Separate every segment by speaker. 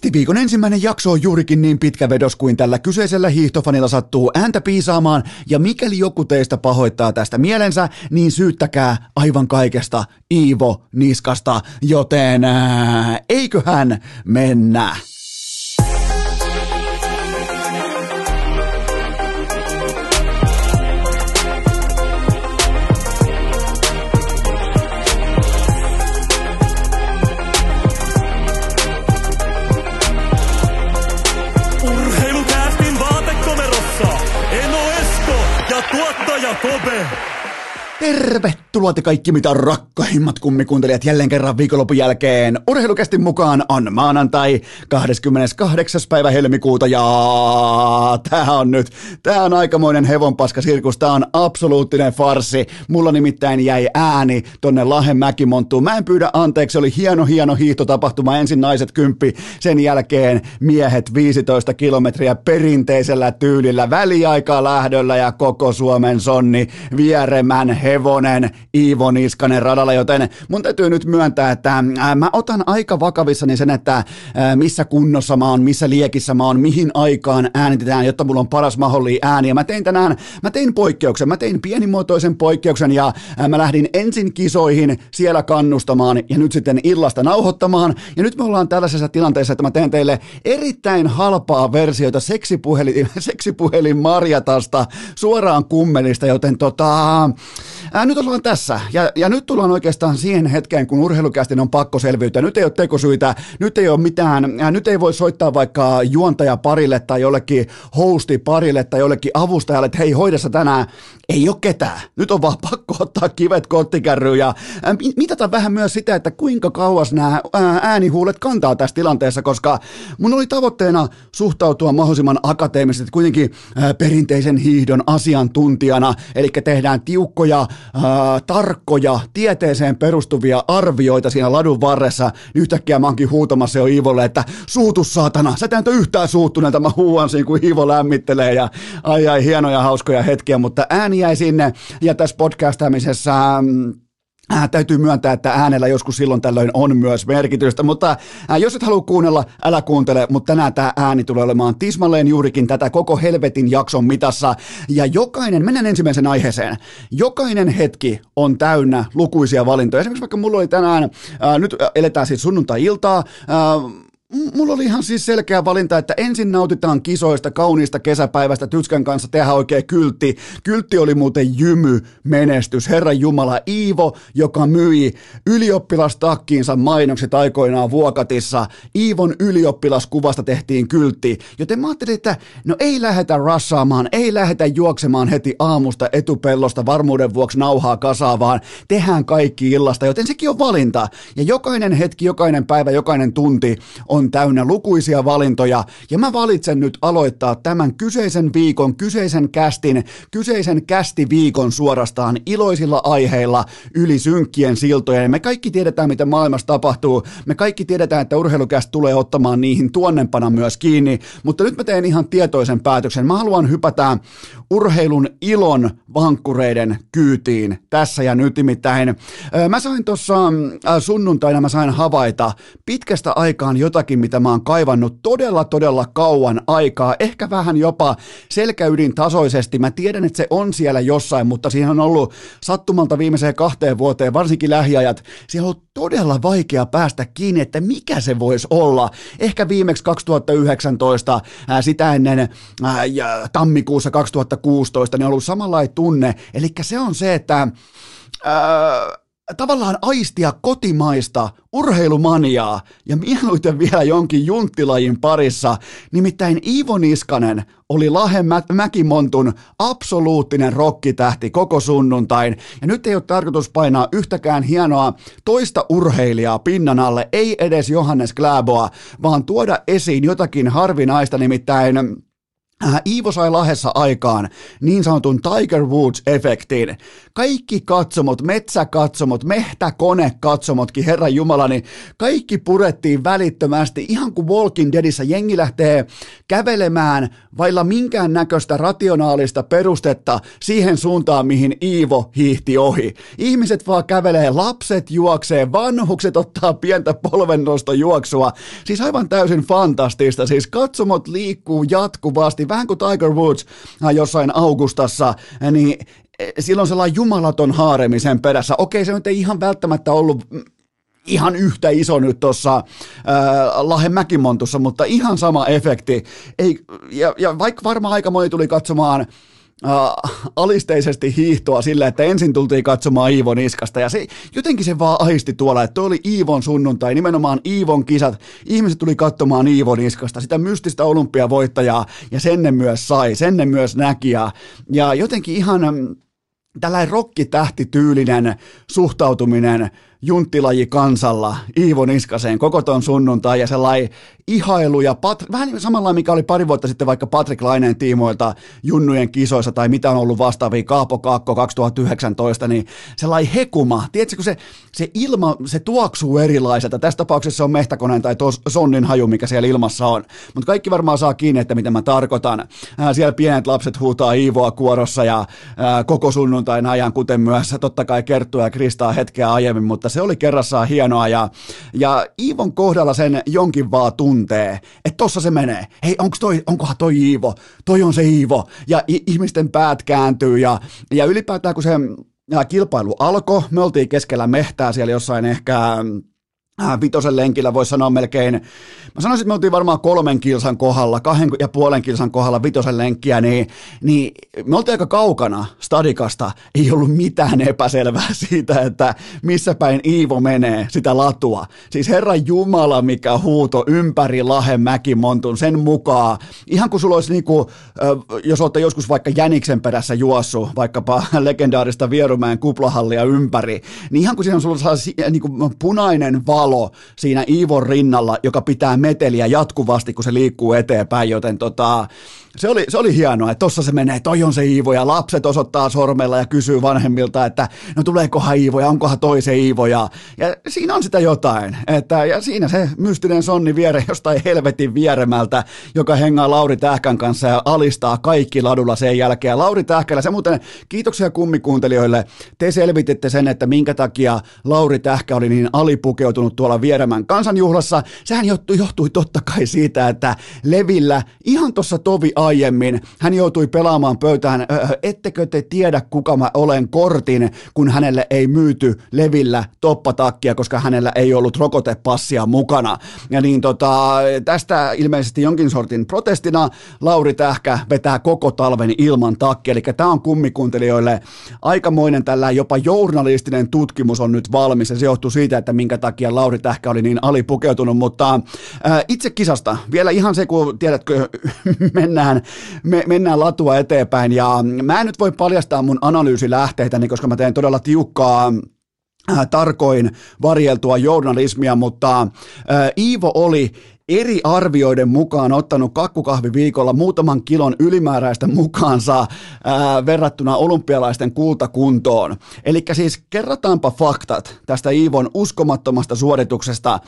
Speaker 1: Kestiviikon ensimmäinen jakso on juurikin niin pitkä vedos kuin tällä kyseisellä hiihtofanilla sattuu ääntä piisaamaan, ja mikäli joku teistä pahoittaa tästä mielensä, niin syyttäkää aivan kaikesta Iivo Niskasta, joten ää, eiköhän mennä. Tervetuloa te kaikki mitä rakkaimmat kummikuuntelijat jälleen kerran viikonlopun jälkeen. Urheilukästin mukaan on maanantai 28. päivä helmikuuta ja tää on nyt, tää on aikamoinen hevonpaska sirkus, tää on absoluuttinen farsi. Mulla nimittäin jäi ääni tonne Lahen mäkimonttuun. Mä en pyydä anteeksi, oli hieno hieno hiihtotapahtuma. Ensin naiset kymppi, sen jälkeen miehet 15 kilometriä perinteisellä tyylillä väliaikaa lähdöllä ja koko Suomen sonni vieremän hevonen Iivo Niskanen radalla, joten mun täytyy nyt myöntää, että mä otan aika vakavissani sen, että missä kunnossa mä oon, missä liekissä mä oon, mihin aikaan äänitetään, jotta mulla on paras mahdollinen ääni. Ja mä tein tänään, mä tein poikkeuksen, mä tein pienimuotoisen poikkeuksen ja mä lähdin ensin kisoihin siellä kannustamaan ja nyt sitten illasta nauhoittamaan. Ja nyt me ollaan tällaisessa tilanteessa, että mä teen teille erittäin halpaa versiota seksipuhelin, seksipuhelin Marjatasta suoraan kummelista, joten tota, Ää, nyt ollaan tässä, ja, ja nyt tullaan oikeastaan siihen hetkeen, kun urheilukästin on pakko selviytyä. Nyt ei ole tekosyitä, nyt ei ole mitään, ää, nyt ei voi soittaa vaikka juontaja parille tai jollekin hosti parille tai jollekin avustajalle, että hei, hoidessa tänään. Ei ole ketään. Nyt on vaan pakko ottaa kivet kottikärryyn ja ää, mitata vähän myös sitä, että kuinka kauas nämä ää, äänihuulet kantaa tässä tilanteessa, koska mun oli tavoitteena suhtautua mahdollisimman akateemisesti, kuitenkin ää, perinteisen hiihdon asiantuntijana, eli tehdään tiukkoja äh, tarkkoja, tieteeseen perustuvia arvioita siinä ladun varressa. Yhtäkkiä mä oonkin huutamassa jo Iivolle, että suutu saatana, sä et yhtään suuttuneelta, mä huuan siinä, kun Iivo lämmittelee ja ai ai hienoja hauskoja hetkiä, mutta ääni jäi sinne. Ja tässä podcastamisessa mm, Äh, täytyy myöntää, että äänellä joskus silloin tällöin on myös merkitystä, mutta äh, jos et halua kuunnella, älä kuuntele, mutta tänään tämä ääni tulee olemaan tismalleen juurikin tätä koko helvetin jakson mitassa. Ja jokainen, mennään ensimmäisen aiheeseen, jokainen hetki on täynnä lukuisia valintoja. Esimerkiksi vaikka mulla oli tänään, äh, nyt eletään siis sunnuntai-iltaa, äh, Mulla oli ihan siis selkeä valinta, että ensin nautitaan kisoista, kauniista kesäpäivästä, Tytskän kanssa tehdään oikein kyltti. Kyltti oli muuten jymy menestys. Herran Jumala Iivo, joka myi ylioppilastakkiinsa mainokset aikoinaan Vuokatissa. Iivon ylioppilaskuvasta tehtiin kyltti. Joten mä ajattelin, että no ei lähdetä rassaamaan, ei lähdetä juoksemaan heti aamusta etupellosta varmuuden vuoksi nauhaa kasaan, vaan tehdään kaikki illasta. Joten sekin on valinta. Ja jokainen hetki, jokainen päivä, jokainen tunti on on täynnä lukuisia valintoja, ja mä valitsen nyt aloittaa tämän kyseisen viikon, kyseisen kästin, kyseisen kästiviikon suorastaan iloisilla aiheilla yli synkkien siltojen. Me kaikki tiedetään, mitä maailmassa tapahtuu, me kaikki tiedetään, että urheilukäst tulee ottamaan niihin tuonnempana myös kiinni, mutta nyt mä teen ihan tietoisen päätöksen. Mä haluan hypätä urheilun ilon vankkureiden kyytiin tässä ja nyt nimittäin. Mä sain tuossa sunnuntaina, mä sain havaita pitkästä aikaan jotakin, jotakin, mitä mä oon kaivannut todella, todella kauan aikaa, ehkä vähän jopa selkäydin tasoisesti. Mä tiedän, että se on siellä jossain, mutta siihen on ollut sattumalta viimeiseen kahteen vuoteen, varsinkin lähiajat, siellä on todella vaikea päästä kiinni, että mikä se voisi olla. Ehkä viimeksi 2019, ää, sitä ennen ää, ja tammikuussa 2016, niin on ollut samanlainen tunne. Eli se on se, että ää, tavallaan aistia kotimaista urheilumaniaa ja mieluiten vielä jonkin junttilajin parissa. Nimittäin Iivo Niskanen oli Lahen Mä- Mäkimontun absoluuttinen rokkitähti koko sunnuntain. Ja nyt ei ole tarkoitus painaa yhtäkään hienoa toista urheilijaa pinnan alle, ei edes Johannes Kläboa, vaan tuoda esiin jotakin harvinaista, nimittäin Iivo sai Lahessa aikaan niin sanotun Tiger Woods-efektin. Kaikki katsomot, metsäkatsomot, mehtäkonekatsomotkin, herran jumala, niin kaikki purettiin välittömästi, ihan kuin Walking Deadissä jengi lähtee kävelemään vailla minkään näköistä rationaalista perustetta siihen suuntaan, mihin Iivo hiihti ohi. Ihmiset vaan kävelee, lapset juoksee, vanhukset ottaa pientä polvennosto juoksua. Siis aivan täysin fantastista, siis katsomot liikkuu jatkuvasti, vähän kuin Tiger Woods jossain Augustassa, niin silloin sellainen jumalaton haaremisen perässä. Okei, se nyt ei ihan välttämättä ollut ihan yhtä iso nyt tuossa äh, Lahen Mäkimontussa, mutta ihan sama efekti. Ei, ja, ja vaikka varmaan aika moni tuli katsomaan äh, alisteisesti hiihtoa sillä, että ensin tultiin katsomaan Iivon iskasta ja se, jotenkin se vaan aisti tuolla, että toi oli Iivon sunnuntai, nimenomaan Iivon kisat, ihmiset tuli katsomaan Iivon iskasta, sitä mystistä olympiavoittajaa ja sen ne myös sai, sen ne myös näki ja, ja jotenkin ihan tällainen rokkitähtityylinen suhtautuminen junttilaji kansalla Iivo Niskaseen koko ton sunnuntai ja sellainen ihailu ja pat, vähän niin samalla mikä oli pari vuotta sitten vaikka Patrick Laineen tiimoilta junnujen kisoissa tai mitä on ollut vastaavia Kaapo Kaakko 2019, niin sellainen hekuma, tiedätkö kun se, se ilma, se tuoksuu erilaiselta, tässä tapauksessa se on mehtäkoneen tai tos, sonnin haju, mikä siellä ilmassa on, mutta kaikki varmaan saa kiinni, että mitä mä tarkoitan. Ää, siellä pienet lapset huutaa Iivoa kuorossa ja ää, koko sunnuntain ajan, kuten myös totta kai Kerttua ja Kristaa hetkeä aiemmin, mutta se oli kerrassaan hienoa ja, ja Iivon kohdalla sen jonkin vaan tuntee, että tossa se menee. Hei, onko toi, onkohan toi Iivo? Toi on se Iivo. Ja ihmisten päät kääntyy ja, ja ylipäätään kun se kilpailu alkoi, me oltiin keskellä mehtää siellä jossain ehkä vitosen lenkillä voisi sanoa melkein, mä sanoisin, että me oltiin varmaan kolmen kilsan kohdalla, kahden ja puolen kilsan kohdalla vitosen lenkkiä, niin, niin me oltiin aika kaukana stadikasta, ei ollut mitään epäselvää siitä, että missä päin Iivo menee sitä latua. Siis Herra Jumala, mikä huuto ympäri Lahen Mäkimontun sen mukaan, ihan kuin sulla olisi niinku, jos olette joskus vaikka Jäniksen perässä juossu, vaikkapa legendaarista Vierumäen kuplahallia ympäri, niin ihan kuin siinä on sulla niinku punainen val valo siinä Iivon rinnalla, joka pitää meteliä jatkuvasti, kun se liikkuu eteenpäin, joten tota, se oli, se oli hienoa, että tossa se menee, toi on se Iivo, ja lapset osoittaa sormella ja kysyy vanhemmilta, että no tuleekohan Iivo, ja onkohan toi se Iivo, ja, ja siinä on sitä jotain, että, ja siinä se mystinen sonni viere jostain helvetin vieremältä, joka hengaa Lauri Tähkän kanssa ja alistaa kaikki ladulla sen jälkeen. Lauri Tähkällä, se muuten, kiitoksia kummikuuntelijoille, te selvititte sen, että minkä takia Lauri Tähkä oli niin alipukeutunut tuolla Vieremän kansanjuhlassa. Sehän johtui, johtui totta kai siitä, että Levillä ihan tuossa tovi aiemmin. Hän joutui pelaamaan pöytään, ettekö te tiedä kuka mä olen kortin, kun hänelle ei myyty Levillä toppatakkia, koska hänellä ei ollut rokotepassia mukana. Ja niin tota, tästä ilmeisesti jonkin sortin protestina Lauri Tähkä vetää koko talven ilman takkia, eli tämä on kummikuuntelijoille aikamoinen tällä jopa journalistinen tutkimus on nyt valmis, ja se johtuu siitä, että minkä takia Lauri Tähkä oli niin alipukeutunut, mutta ää, itse kisasta, vielä ihan se, kun tiedätkö, mennään mennään, me, mennään latua eteenpäin ja mä en nyt voi paljastaa mun analyysilähteitäni, koska mä teen todella tiukkaa äh, tarkoin varjeltua journalismia, mutta äh, Iivo oli eri arvioiden mukaan ottanut kakkukahviviikolla muutaman kilon ylimääräistä mukaansa ää, verrattuna olympialaisten kultakuntoon. Eli siis kerrataanpa faktat tästä Iivon uskomattomasta suorituksesta.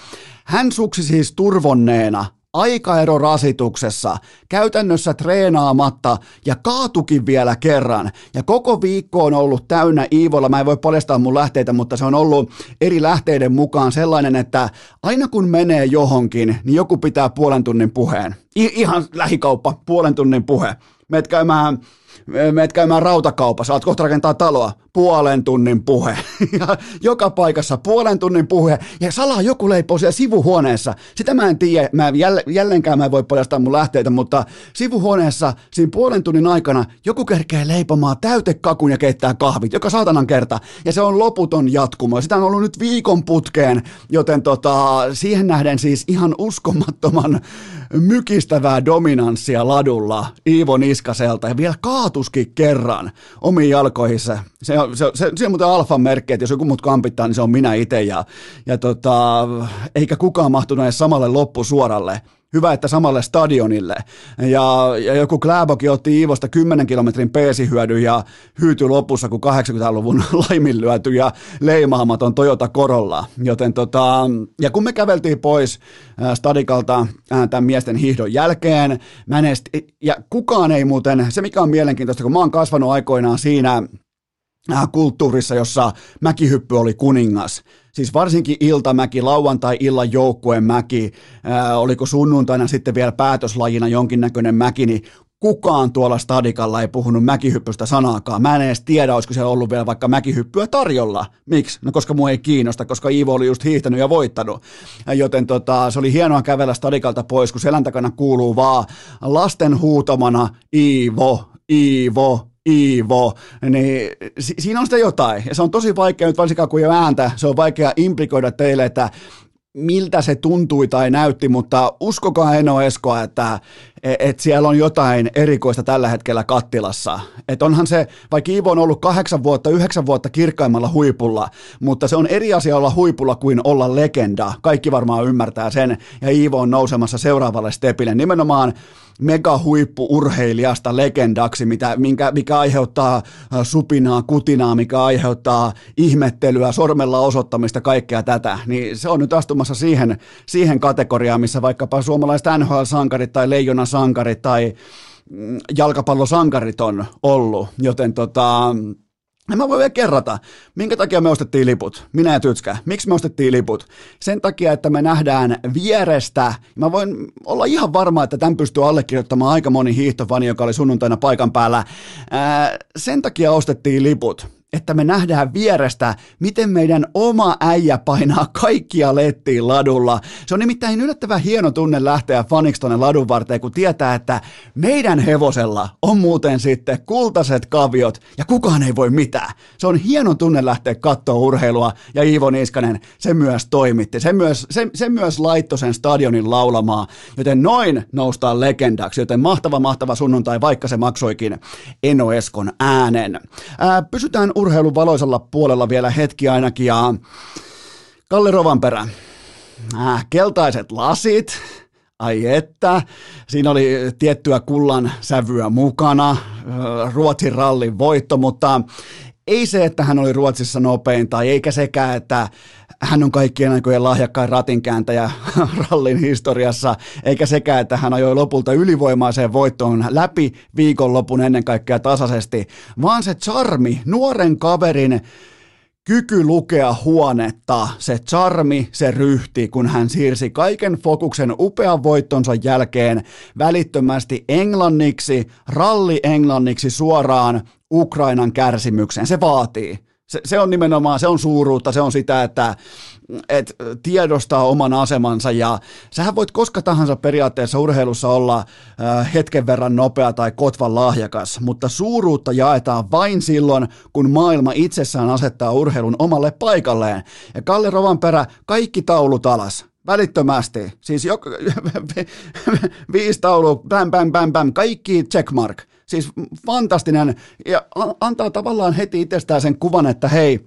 Speaker 1: Hän suksi siis turvonneena aikaero rasituksessa, käytännössä treenaamatta ja kaatukin vielä kerran. Ja koko viikko on ollut täynnä Iivolla, mä en voi paljastaa mun lähteitä, mutta se on ollut eri lähteiden mukaan sellainen, että aina kun menee johonkin, niin joku pitää puolen tunnin puheen. I- ihan lähikauppa, puolen tunnin puhe. Meet käymään meet käymään rautakaupassa, alat kohta rakentaa taloa, puolen tunnin puhe. Ja joka paikassa puolen tunnin puhe. Ja salaa joku leipoo siellä sivuhuoneessa. Sitä mä en tiedä, mä jälleenkään mä en voi paljastaa mun lähteitä, mutta sivuhuoneessa siinä puolen tunnin aikana joku kerkee leipomaan täytekakun ja keittää kahvit, joka saatanan kerta. Ja se on loputon jatkumo. Sitä on ollut nyt viikon putkeen, joten tota, siihen nähden siis ihan uskomattoman mykistävää dominanssia ladulla Iivo Niskaselta ja vielä kaatuskin kerran omiin jalkoihinsa. Se, se, se, se on muuten alfan merkki, että jos joku mut kampittaa, niin se on minä itse ja, ja tota, eikä kukaan mahtunut edes samalle loppusuoralle Hyvä, että samalle stadionille. Ja, ja joku Kläbokin otti Iivosta 10 kilometrin peesihyödyn ja hyytyi lopussa, kun 80-luvun laiminlyöty ja leimaamaton Toyota Corolla. Joten tota, ja kun me käveltiin pois stadikalta tämän miesten hiihdon jälkeen, mä edes, ja kukaan ei muuten, se mikä on mielenkiintoista, kun mä oon kasvanut aikoinaan siinä kulttuurissa, jossa mäkihyppy oli kuningas. Siis varsinkin iltamäki, lauantai-illan joukkueen mäki, ää, oliko sunnuntaina sitten vielä päätöslajina jonkinnäköinen mäki, niin kukaan tuolla stadikalla ei puhunut mäkihyppystä sanaakaan. Mä en edes tiedä, olisiko siellä ollut vielä vaikka mäkihyppyä tarjolla. Miksi? No koska mua ei kiinnosta, koska Iivo oli just hiihtänyt ja voittanut. Joten tota, se oli hienoa kävellä stadikalta pois, kun selän takana kuuluu vaan lasten huutamana Iivo, Iivo, Iivo, niin si- siinä on sitä jotain. Ja se on tosi vaikea nyt varsinkaan kun ole ääntä, se on vaikea implikoida teille, että miltä se tuntui tai näytti, mutta uskokaa Eno Eskoa, että et siellä on jotain erikoista tällä hetkellä kattilassa. Et onhan se, vaikka Iivo on ollut kahdeksan vuotta, yhdeksän vuotta kirkkaimmalla huipulla, mutta se on eri asia olla huipulla kuin olla legenda. Kaikki varmaan ymmärtää sen, ja Iivo on nousemassa seuraavalle stepille. Nimenomaan megahuippuurheilijasta legendaksi, mitä, minkä, mikä aiheuttaa äh, supinaa, kutinaa, mikä aiheuttaa ihmettelyä, sormella osoittamista, kaikkea tätä, niin se on nyt astumassa siihen, siihen kategoriaan, missä vaikkapa suomalaiset NHL-sankarit tai leijona sankarit tai mm, jalkapallosankarit on ollut, joten tota, en mä voi vielä kerrata, minkä takia me ostettiin liput, minä ja Tytskä. Miksi me ostettiin liput? Sen takia, että me nähdään vierestä. Mä voin olla ihan varma, että tämän pystyy allekirjoittamaan aika moni hiihtofani, joka oli sunnuntaina paikan päällä. Ää, sen takia ostettiin liput että me nähdään vierestä, miten meidän oma äijä painaa kaikkia lettiin ladulla. Se on nimittäin yllättävän hieno tunne lähteä faniksi tuonne ladun varteen, kun tietää, että meidän hevosella on muuten sitten kultaiset kaviot ja kukaan ei voi mitään. Se on hieno tunne lähteä katsoa urheilua ja Iivo Niskanen se myös toimitti. Se myös, se, se myös laittoi sen stadionin laulamaan, joten noin noustaan legendaksi, joten mahtava mahtava sunnuntai, vaikka se maksoikin Eno Eskon äänen. Ää, pysytään urheilun valoisella puolella vielä hetki ainakin ja Kalle Rovanperä, äh, keltaiset lasit, ai että, siinä oli tiettyä kullan sävyä mukana, äh, Ruotsin rallin voitto, mutta ei se, että hän oli Ruotsissa nopein, tai eikä sekään, että hän on kaikkien aikojen lahjakkain ratinkääntäjä rallin historiassa, eikä sekään, että hän ajoi lopulta ylivoimaiseen voittoon läpi viikonlopun ennen kaikkea tasaisesti, vaan se charmi, nuoren kaverin kyky lukea huonetta, se charmi, se ryhti, kun hän siirsi kaiken fokuksen upean voittonsa jälkeen välittömästi englanniksi, ralli englanniksi suoraan Ukrainan kärsimykseen. Se vaatii. Se, se on nimenomaan, se on suuruutta, se on sitä, että et tiedostaa oman asemansa ja sähän voit koska tahansa periaatteessa urheilussa olla äh, hetken verran nopea tai kotvan lahjakas, mutta suuruutta jaetaan vain silloin, kun maailma itsessään asettaa urheilun omalle paikalleen. Ja Kalle Rovanperä, kaikki taulut alas välittömästi. Siis joka, viisi taulua, bäm, bäm, bäm, bäm, kaikki checkmark. Siis fantastinen ja antaa tavallaan heti itsestään sen kuvan, että hei,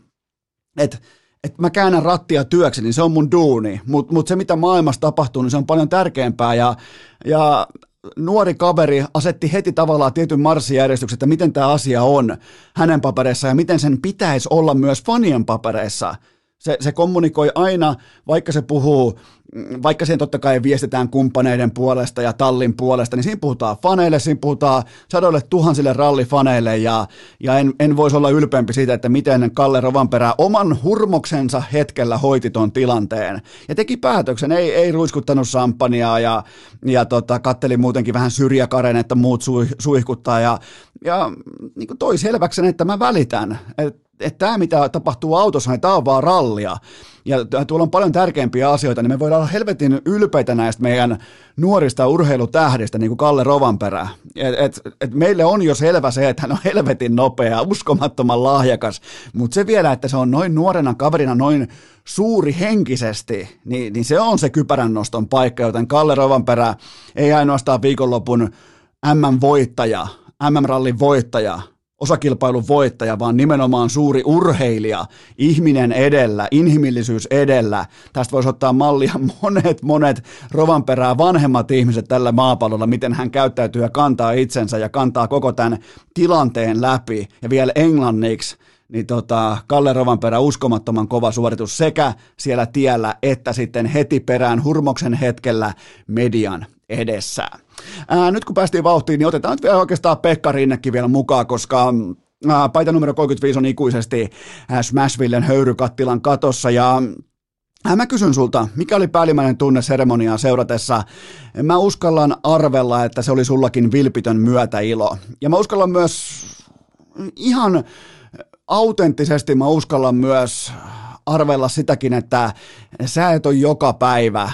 Speaker 1: että et mä käännän rattia työksi, niin se on mun duuni, mutta mut se mitä maailmassa tapahtuu, niin se on paljon tärkeämpää ja, ja nuori kaveri asetti heti tavallaan tietyn marssijärjestyksen, että miten tämä asia on hänen papereissa ja miten sen pitäisi olla myös fanien papereissa. Se, se kommunikoi aina, vaikka se puhuu vaikka siihen totta kai viestitään kumppaneiden puolesta ja tallin puolesta, niin siinä puhutaan faneille, siinä puhutaan sadoille tuhansille rallifaneille ja, ja en, en voisi olla ylpeämpi siitä, että miten Kalle Rovanperä oman hurmoksensa hetkellä hoiti ton tilanteen. Ja teki päätöksen, ei, ei ruiskuttanut sampaniaa ja, ja tota, katteli muutenkin vähän syrjäkaren, että muut suihkuttaa ja, ja niin kuin toi selväksi että mä välitän, että että tämä mitä tapahtuu autossa, niin tämä on vaan rallia. Ja tuolla on paljon tärkeämpiä asioita, niin me voidaan olla helvetin ylpeitä näistä meidän nuorista urheilutähdistä, niin kuin Kalle Rovanperä. Et, et, et meille on jo selvä se, että hän on helvetin nopea, uskomattoman lahjakas, mutta se vielä, että se on noin nuorena kaverina, noin suuri henkisesti, niin, niin se on se kypärän noston paikka, joten Kalle Rovanperä ei ainoastaan viikonlopun MM-voittaja, MM-rallin voittaja, osakilpailun voittaja, vaan nimenomaan suuri urheilija, ihminen edellä, inhimillisyys edellä. Tästä voisi ottaa mallia monet, monet Rovanperää vanhemmat ihmiset tällä maapallolla, miten hän käyttäytyy ja kantaa itsensä ja kantaa koko tämän tilanteen läpi ja vielä englanniksi niin tota, Kalle Rovanperä uskomattoman kova suoritus sekä siellä tiellä että sitten heti perään hurmoksen hetkellä median edessä. Ää, nyt kun päästiin vauhtiin, niin otetaan nyt vielä oikeastaan Pekka Rinnekin vielä mukaan, koska ää, paita numero 35 on ikuisesti ää, Smashvillen höyrykattilan katossa ja Mä kysyn sulta, mikä oli päällimmäinen tunne seremoniaa seuratessa? Mä uskallan arvella, että se oli sullakin vilpitön myötäilo. Ja mä uskallan myös ihan autenttisesti mä uskallan myös arvella sitäkin, että sä et ole joka päivä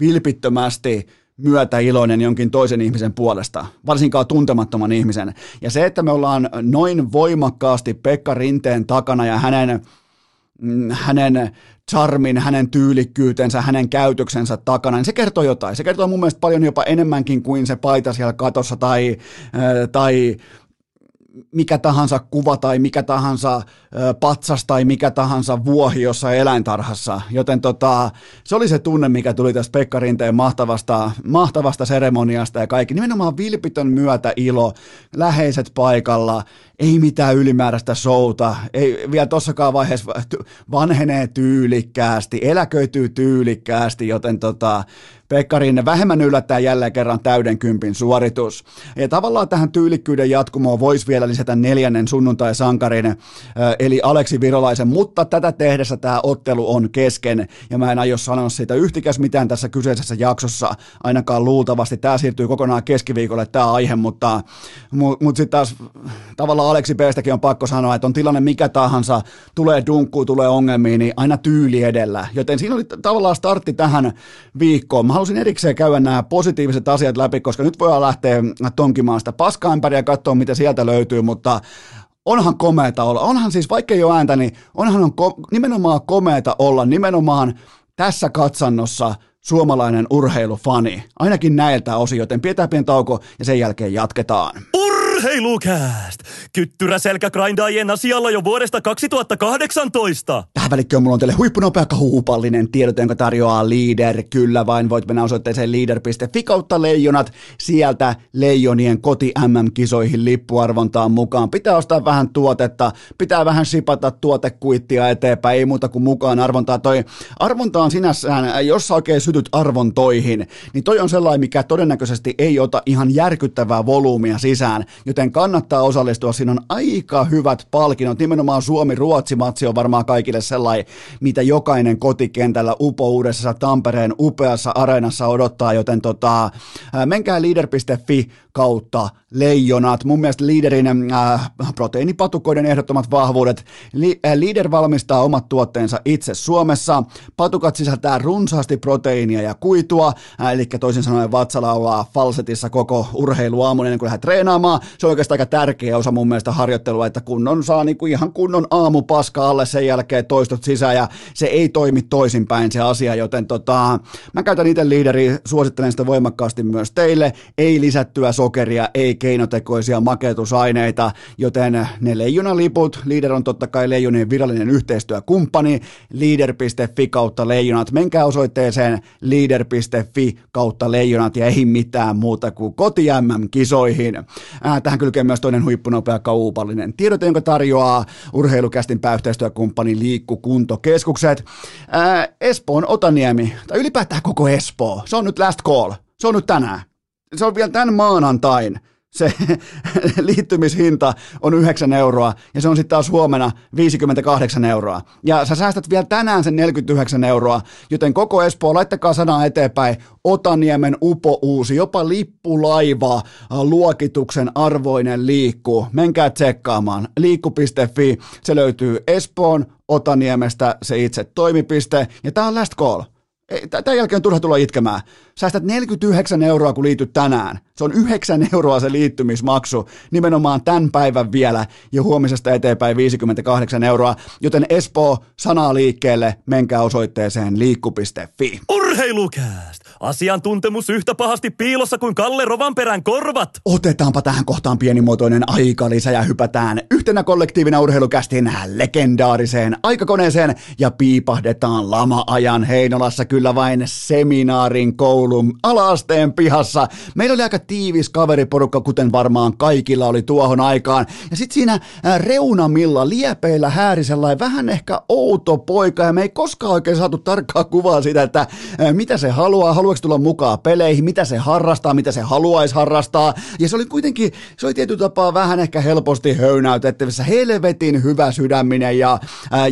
Speaker 1: vilpittömästi myötäiloinen jonkin toisen ihmisen puolesta, varsinkaan tuntemattoman ihmisen. Ja se, että me ollaan noin voimakkaasti Pekka Rinteen takana ja hänen, mm, hänen charmin, hänen tyylikkyytensä, hänen käytöksensä takana, niin se kertoo jotain. Se kertoo mun mielestä paljon jopa enemmänkin kuin se paita siellä katossa tai, tai mikä tahansa kuva tai mikä tahansa patsas tai mikä tahansa vuohi jossain eläintarhassa. Joten tota, se oli se tunne, mikä tuli tästä Pekka Rinteen mahtavasta, mahtavasta seremoniasta ja kaikki. Nimenomaan vilpitön myötä ilo, läheiset paikalla, ei mitään ylimääräistä showta, ei vielä tossakaan vaiheessa vanhenee tyylikkäästi, eläköityy tyylikkäästi, joten tota, Pekka Rinne vähemmän yllättää jälleen kerran täyden kympin suoritus. Ja tavallaan tähän tyylikkyyden jatkumoon voisi vielä lisätä neljännen sunnuntai-sankarin, eli Aleksi Virolaisen, mutta tätä tehdessä tämä ottelu on kesken, ja mä en aio sanoa siitä yhtikäs mitään tässä kyseisessä jaksossa, ainakaan luultavasti. Tämä siirtyy kokonaan keskiviikolle tämä aihe, mutta, mutta sitten taas tavallaan Aleksi P:stäkin on pakko sanoa, että on tilanne mikä tahansa, tulee dunkkuu, tulee ongelmia, niin aina tyyli edellä. Joten siinä oli tavallaan startti tähän viikkoon. Mä halusin erikseen käydä nämä positiiviset asiat läpi, koska nyt voidaan lähteä tonkimaan sitä paskaämpäriä ja katsoa, mitä sieltä löytyy, mutta onhan komeeta olla. Onhan siis, vaikka ei ole ääntä, niin onhan on ko- nimenomaan komeeta olla nimenomaan tässä katsannossa suomalainen urheilufani. Ainakin näiltä osin, joten pidetään pieni tauko ja sen jälkeen jatketaan.
Speaker 2: Urheilukääst! Kyttyrä selkägrindaajien asialla jo vuodesta 2018.
Speaker 1: Tähän välikköön mulla on teille huippunopea huupallinen tiedot, jonka tarjoaa Leader. Kyllä vain voit mennä osoitteeseen leader.fi kautta leijonat. Sieltä leijonien koti MM-kisoihin lippuarvontaan mukaan. Pitää ostaa vähän tuotetta, pitää vähän sipata tuotekuittia eteenpäin, ei muuta kuin mukaan arvontaa. Toi arvonta on sinässään, jos sä oikein sytyt arvontoihin, niin toi on sellainen, mikä todennäköisesti ei ota ihan järkyttävää volyymia sisään, joten kannattaa osallistua. Siinä on aika hyvät palkinnot. Nimenomaan Suomi-Ruotsi-matsi on varmaan kaikille sellainen, mitä jokainen kotikentällä upouudessa Tampereen upeassa areenassa odottaa, joten tota, menkää leader.fi kautta leijonat. Mun mielestä liiderin äh, proteiinipatukoiden ehdottomat vahvuudet. Li, äh, Leader valmistaa omat tuotteensa itse Suomessa. Patukat sisältää runsaasti proteiinia ja kuitua, äh, eli toisin sanoen vatsalaulaa falsetissa koko urheiluaamun ennen kuin lähdet treenaamaan. Se on oikeastaan aika tärkeä osa mun mielestä harjoittelua, että kunnon saa niinku ihan kunnon aamupaska alle sen jälkeen toistot sisään ja se ei toimi toisinpäin se asia, joten tota, mä käytän itse liideri, suosittelen sitä voimakkaasti myös teille. Ei lisättyä sokeria, ei keinotekoisia makeutusaineita, joten ne leijonaliput, Leader on totta kai leijonien virallinen yhteistyökumppani, leader.fi kautta leijonat, menkää osoitteeseen leader.fi kautta leijonat ja ei mitään muuta kuin koti kisoihin Äh, tähän kylkee myös toinen huippunopea kaupallinen tiedote, jonka tarjoaa urheilukästin pääyhteistyökumppani Liikku Kuntokeskukset. Äh, Espoon Otaniemi, tai ylipäätään koko Espoo, se on nyt last call, se on nyt tänään. Se on vielä tämän maanantain se liittymishinta on 9 euroa ja se on sitten taas huomenna 58 euroa. Ja sä säästät vielä tänään sen 49 euroa, joten koko Espoo, laittakaa sanaa eteenpäin. Otaniemen upo uusi, jopa lippulaiva luokituksen arvoinen liikku. Menkää tsekkaamaan. Liikku.fi, se löytyy Espoon, Otaniemestä se itse toimipiste ja tää on last call. Tämän jälkeen on turha tulla itkemään. Säästät 49 euroa, kun liityt tänään. Se on 9 euroa se liittymismaksu, nimenomaan tämän päivän vielä, ja huomisesta eteenpäin 58 euroa. Joten Espoo, sanaa liikkeelle, menkää osoitteeseen liikku.fi.
Speaker 2: Urheilukääst! Asiantuntemus yhtä pahasti piilossa kuin Kalle Rovanperän korvat.
Speaker 1: Otetaanpa tähän kohtaan pienimuotoinen aikalisä ja hypätään yhtenä kollektiivina urheilukästin legendaariseen aikakoneeseen ja piipahdetaan lama-ajan Heinolassa kyllä vain seminaarin koulun alaasteen pihassa. Meillä oli aika tiivis kaveriporukka, kuten varmaan kaikilla oli tuohon aikaan. Ja sitten siinä reunamilla, liepeillä hääri sellainen vähän ehkä outo poika ja me ei koskaan oikein saatu tarkkaa kuvaa siitä, että mitä se haluaa, haluaako tulla mukaan peleihin, mitä se harrastaa, mitä se haluaisi harrastaa. Ja se oli kuitenkin, se oli tietyllä tapaa vähän ehkä helposti höynäytettävissä, helvetin hyvä sydäminen ja,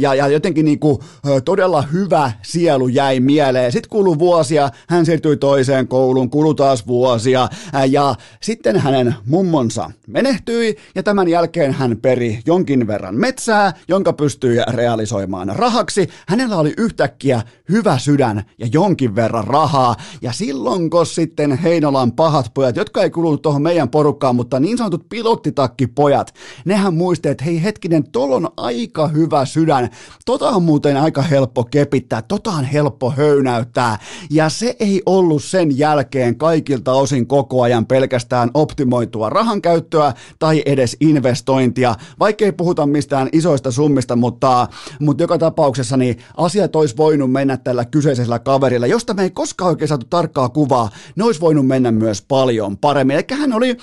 Speaker 1: ja, ja jotenkin niin kuin, todella hyvä sielu jäi mieleen. Sitten kului vuosia, hän siirtyi toiseen kouluun, kului taas vuosia ja sitten hänen mummonsa menehtyi ja tämän jälkeen hän peri jonkin verran metsää, jonka pystyi realisoimaan rahaksi. Hänellä oli yhtäkkiä hyvä sydän ja jonkin verran rahaa. Ja silloin, kun sitten Heinolan pahat pojat, jotka ei kuulu tuohon meidän porukkaan, mutta niin sanotut pilottitakkipojat, nehän muisti, että hei hetkinen, tol on aika hyvä sydän. Tota on muuten aika helppo kepittää, tota on helppo höynäyttää. Ja se ei ollut sen jälkeen kaikilta osin koko ajan pelkästään optimoitua rahan käyttöä tai edes investointia, vaikka ei puhuta mistään isoista summista, mutta, mutta joka tapauksessa niin asiat olisi voinut mennä tällä kyseisellä kaverilla, josta me ei koskaan oikein saatu tarkkaa kuvaa, ne olisi voinut mennä myös paljon paremmin. Eli hän oli,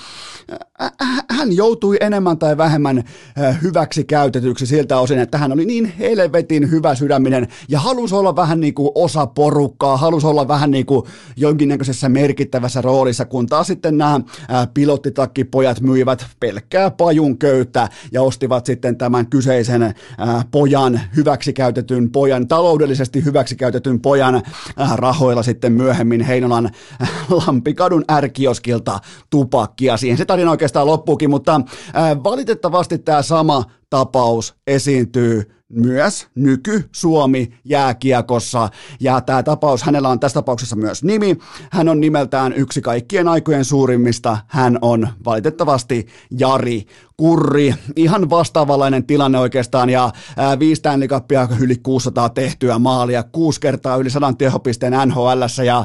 Speaker 1: hän joutui enemmän tai vähemmän hyväksi käytetyksi siltä osin, että hän oli niin helvetin hyvä sydäminen ja halusi olla vähän niin kuin osa porukkaa, halusi olla vähän niin kuin jonkinnäköisessä merkittävässä roolissa, kun taas sitten nämä pilottitakki-pojat myivät pelkkää pajun köyttä ja ostivat sitten tämän kyseisen pojan, hyväksikäytetyn pojan, taloudellisesti hyväksikäytetyn pojan rahoilla sitten myöhemmin Heinolan Lampikadun ärkioskilta tupakkia. Siihen se tarina oikeastaan loppuukin, mutta valitettavasti tämä sama tapaus esiintyy myös nyky-Suomi jääkiekossa. Ja tämä tapaus, hänellä on tässä tapauksessa myös nimi. Hän on nimeltään yksi kaikkien aikojen suurimmista. Hän on valitettavasti Jari Kurri. Ihan vastaavanlainen tilanne oikeastaan ja ää, viisi Stanley Cupia yli 600 tehtyä maalia, kuusi kertaa yli sadan tehopisteen NHL ja,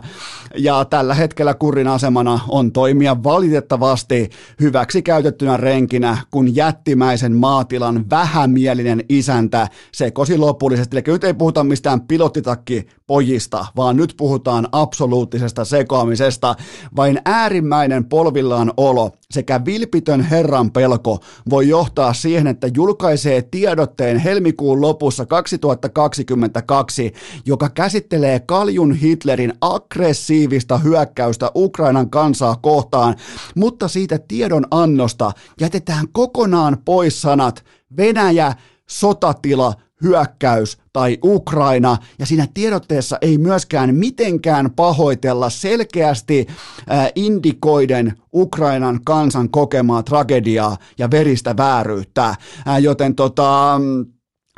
Speaker 1: ja tällä hetkellä Kurrin asemana on toimia valitettavasti hyväksi käytettynä renkinä, kun jättimäisen maatilan vähämielinen isäntä sekosi lopullisesti. Eli nyt ei puhuta mistään pilottitakki pojista, vaan nyt puhutaan absoluuttisesta sekoamisesta. Vain äärimmäinen polvillaan olo sekä vilpitön Herran pelko voi johtaa siihen, että julkaisee tiedotteen helmikuun lopussa 2022, joka käsittelee kaljun Hitlerin aggressiivista hyökkäystä Ukrainan kansaa kohtaan, mutta siitä tiedon annosta jätetään kokonaan pois sanat Venäjä, sotatila, hyökkäys tai Ukraina, ja siinä tiedotteessa ei myöskään mitenkään pahoitella selkeästi äh, indikoiden Ukrainan kansan kokemaa tragediaa ja veristä vääryyttä, äh, joten tota,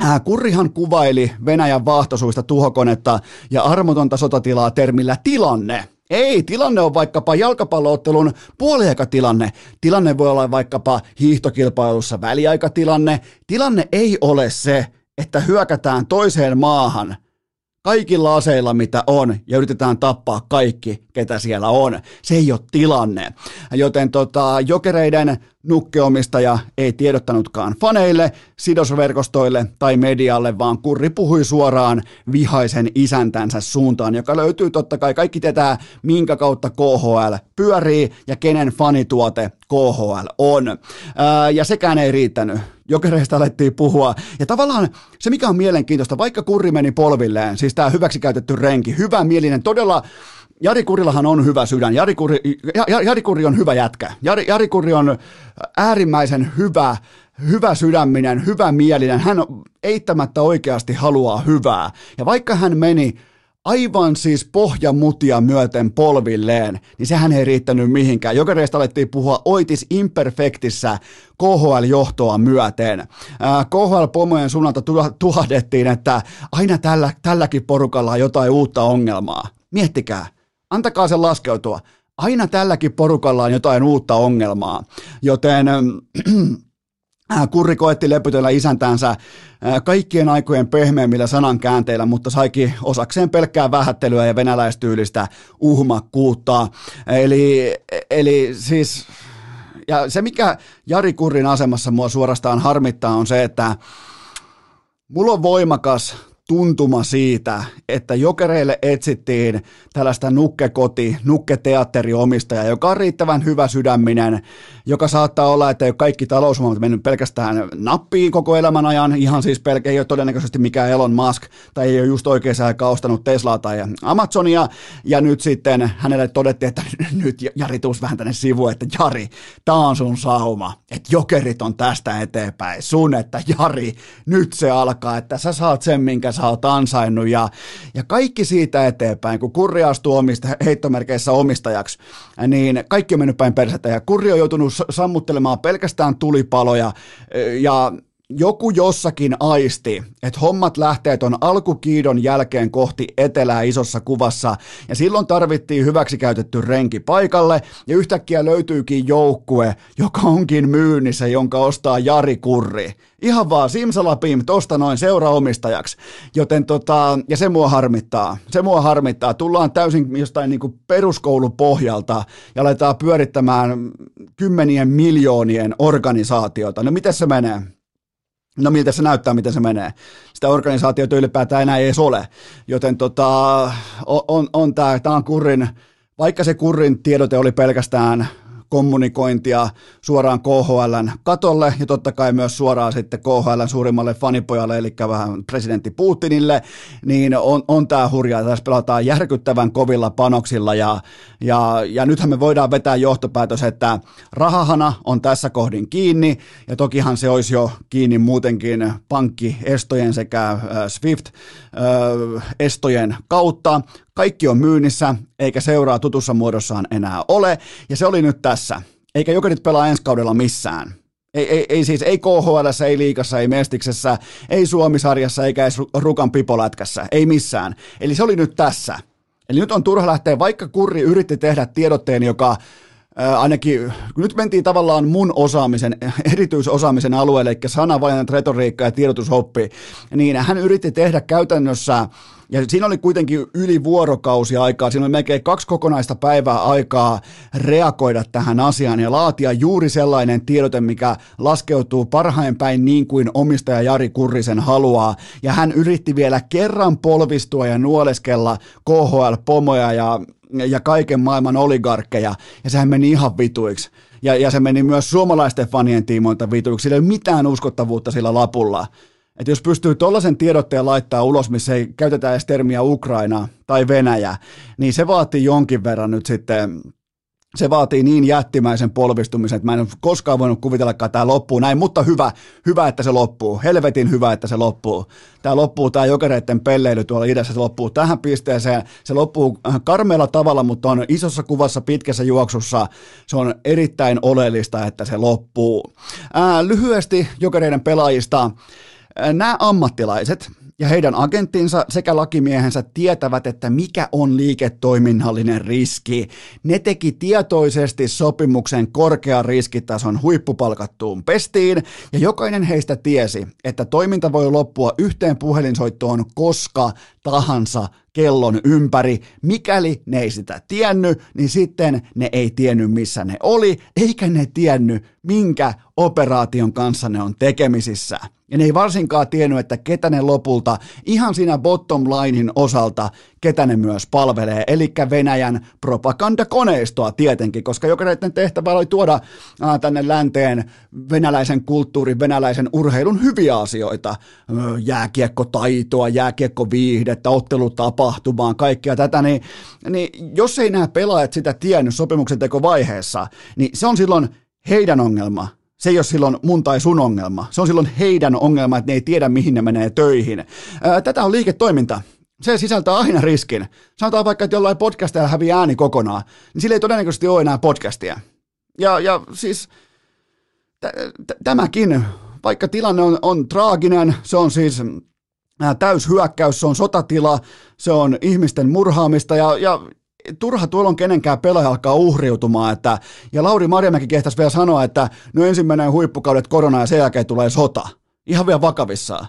Speaker 1: äh, Kurrihan kuvaili Venäjän vaahtosuista tuhokonetta ja armotonta sotatilaa termillä tilanne. Ei, tilanne on vaikkapa jalkapalloottelun puoliaikatilanne. Tilanne voi olla vaikkapa hiihtokilpailussa väliaikatilanne. Tilanne ei ole se, että hyökätään toiseen maahan kaikilla aseilla, mitä on, ja yritetään tappaa kaikki, ketä siellä on. Se ei ole tilanne. Joten tota, jokereiden nukkeomistaja ei tiedottanutkaan faneille, sidosverkostoille tai medialle, vaan Kurri puhui suoraan vihaisen isäntänsä suuntaan, joka löytyy totta kai. Kaikki tietää, minkä kautta KHL pyörii ja kenen fanituote KHL on. Ää, ja sekään ei riittänyt. Jokereista alettiin puhua. Ja tavallaan se, mikä on mielenkiintoista, vaikka Kurri meni polvilleen, siis tämä hyväksikäytetty renki, hyvä mielinen, todella Jari Kurillahan on hyvä sydän. Jari Kuri, Jari Kuri on hyvä jätkä. Jari, Jari Kuri on äärimmäisen hyvä, hyvä sydäminen, hyvä mielinen. Hän eittämättä oikeasti haluaa hyvää. Ja vaikka hän meni aivan siis pohjamutia myöten polvilleen, niin sehän ei riittänyt mihinkään. Jokereista alettiin puhua oitis imperfektissä KHL-johtoa myöten. KHL-pomojen suunnalta tuhdettiin, että aina tällä, tälläkin porukalla on jotain uutta ongelmaa. Miettikää, Antakaa sen laskeutua. Aina tälläkin porukalla on jotain uutta ongelmaa. Joten Kurri koetti lepytellä isäntäänsä kaikkien aikojen pehmeimmillä sanankäänteillä, mutta saikin osakseen pelkkää vähättelyä ja venäläistyylistä uhmakkuutta. Eli, eli siis, ja se mikä Jari Kurrin asemassa mua suorastaan harmittaa on se, että mulla on voimakas tuntuma siitä, että jokereille etsittiin tällaista nukkekoti, nukketeatteriomistajaa, joka on riittävän hyvä sydäminen, joka saattaa olla, että ei ole kaikki talousmaailmat mennyt pelkästään nappiin koko elämän ajan, ihan siis pelkä, ei ole todennäköisesti mikään Elon Musk, tai ei ole just oikein aikaa ostanut Teslaa tai Amazonia, ja nyt sitten hänelle todettiin, että nyt Jari tuus vähän tänne sivuun, että Jari, tää on sun sauma, että jokerit on tästä eteenpäin, sun, että Jari, nyt se alkaa, että sä saat sen, minkä sä oot ansainnut. Ja, ja kaikki siitä eteenpäin, kun Kurri astuu omista, heittomerkeissä omistajaksi, niin kaikki on mennyt päin persettä. Ja Kurri on joutunut sammuttelemaan pelkästään tulipaloja ja joku jossakin aisti, että hommat lähtee ton alkukiidon jälkeen kohti etelää isossa kuvassa, ja silloin tarvittiin hyväksikäytetty renki paikalle, ja yhtäkkiä löytyykin joukkue, joka onkin myynnissä, jonka ostaa Jari Kurri. Ihan vaan simsalapim tosta noin seuraomistajaksi. Joten tota, ja se mua harmittaa. Se mua harmittaa. Tullaan täysin jostain niinku peruskoulupohjalta ja aletaan pyörittämään kymmenien miljoonien organisaatiota. No miten se menee? No miltä se näyttää, miten se menee. Sitä organisaatiota ylipäätään enää ei edes ole. Joten tota, on, on, on tämä, tämä on kurrin, vaikka se kurrin tiedote oli pelkästään kommunikointia suoraan KHLn katolle ja totta kai myös suoraan sitten KHLn suurimmalle fanipojalle, eli vähän presidentti Putinille, niin on, on tämä hurjaa. Tässä pelataan järkyttävän kovilla panoksilla ja, ja, ja nythän me voidaan vetää johtopäätös, että rahahana on tässä kohdin kiinni ja tokihan se olisi jo kiinni muutenkin pankkiestojen sekä SWIFT-estojen kautta, kaikki on myynnissä, eikä seuraa tutussa muodossaan enää ole, ja se oli nyt tässä. Eikä jokerit pelaa ensi kaudella missään. Ei, ei, ei siis, ei KHL, ei Liikassa, ei Mestiksessä, ei Suomisarjassa, eikä edes Rukan pipolätkässä, ei missään. Eli se oli nyt tässä. Eli nyt on turha lähteä, vaikka Kurri yritti tehdä tiedotteen, joka Ää, ainakin, kun nyt mentiin tavallaan mun osaamisen, erityisosaamisen alueelle, eli sanavalinnat, retoriikka ja tiedotushoppi, niin hän yritti tehdä käytännössä ja siinä oli kuitenkin yli vuorokausi aikaa, siinä oli melkein kaksi kokonaista päivää aikaa reagoida tähän asiaan ja laatia juuri sellainen tiedote, mikä laskeutuu parhain päin niin kuin omistaja Jari Kurrisen haluaa. Ja hän yritti vielä kerran polvistua ja nuoleskella KHL-pomoja ja ja kaiken maailman oligarkkeja, ja sehän meni ihan vituiksi. Ja, ja se meni myös suomalaisten fanien tiimoilta vituiksi, sillä ei ole mitään uskottavuutta sillä lapulla. Että jos pystyy tuollaisen tiedotteen laittaa ulos, missä ei käytetä edes termiä Ukraina tai Venäjä, niin se vaatii jonkin verran nyt sitten se vaatii niin jättimäisen polvistumisen, että mä en ole koskaan voinut kuvitellakaan, että tämä loppuu näin, mutta hyvä, hyvä, että se loppuu. Helvetin hyvä, että se loppuu. Tämä loppuu, tämä jokereiden pelleily tuolla idässä, se loppuu tähän pisteeseen. Se loppuu äh, karmeella tavalla, mutta on isossa kuvassa, pitkässä juoksussa. Se on erittäin oleellista, että se loppuu. Ää, lyhyesti jokereiden pelaajista. Nämä ammattilaiset ja heidän agenttinsa sekä lakimiehensä tietävät, että mikä on liiketoiminnallinen riski. Ne teki tietoisesti sopimuksen korkean riskitason huippupalkattuun pestiin, ja jokainen heistä tiesi, että toiminta voi loppua yhteen puhelinsoittoon koska tahansa kellon ympäri. Mikäli ne ei sitä tiennyt, niin sitten ne ei tiennyt missä ne oli, eikä ne tiennyt minkä operaation kanssa ne on tekemisissä. Ja ne ei varsinkaan tiennyt, että ketä ne lopulta ihan siinä bottom linein osalta, ketä ne myös palvelee, eli Venäjän propagandakoneistoa tietenkin, koska jokainen tehtävä oli tuoda tänne länteen venäläisen kulttuurin, venäläisen urheilun hyviä asioita, jääkiekkotaitoa, jääkiekkoviihdettä, ottelutapahtumaan, kaikkea tätä, niin, niin jos ei nämä pelaajat sitä tiennyt sopimuksen tekovaiheessa, niin se on silloin heidän ongelma. Se ei ole silloin mun tai sun ongelma. Se on silloin heidän ongelma, että ne ei tiedä, mihin ne menee töihin. Tätä on liiketoiminta. Se sisältää aina riskin. Sanotaan vaikka, että jollain podcastia häviää ääni kokonaan, niin sillä ei todennäköisesti ole enää podcastia. Ja, ja siis t- t- tämäkin, vaikka tilanne on, on traaginen, se on siis täyshyökkäys, se on sotatila, se on ihmisten murhaamista ja, ja turha tuolla on kenenkään pelaaja alkaa uhriutumaan, että, ja Lauri Marjamäki kehtasi vielä sanoa, että no ensimmäinen huippukaudet korona ja sen jälkeen tulee sota. Ihan vielä vakavissaan.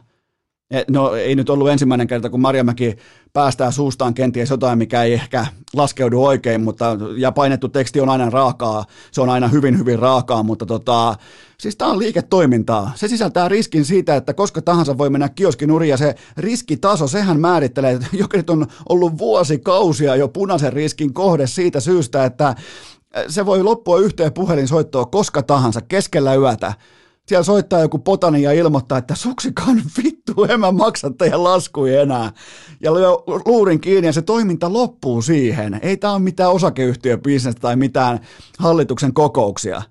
Speaker 1: No ei nyt ollut ensimmäinen kerta, kun Marjamäki päästää suustaan kenties jotain, mikä ei ehkä laskeudu oikein, mutta, ja painettu teksti on aina raakaa, se on aina hyvin hyvin raakaa, mutta tota, siis tämä on liiketoimintaa. Se sisältää riskin siitä, että koska tahansa voi mennä kioskin uri, ja se riskitaso, sehän määrittelee, että jokerit on ollut vuosikausia jo punaisen riskin kohde siitä syystä, että se voi loppua yhteen puhelinsoittoa koska tahansa keskellä yötä siellä soittaa joku potani ja ilmoittaa, että suksikaan vittu, en mä maksa teidän laskuja enää. Ja lyö luurin kiinni ja se toiminta loppuu siihen. Ei tämä ole mitään osakeyhtiöbisnestä tai mitään hallituksen kokouksia.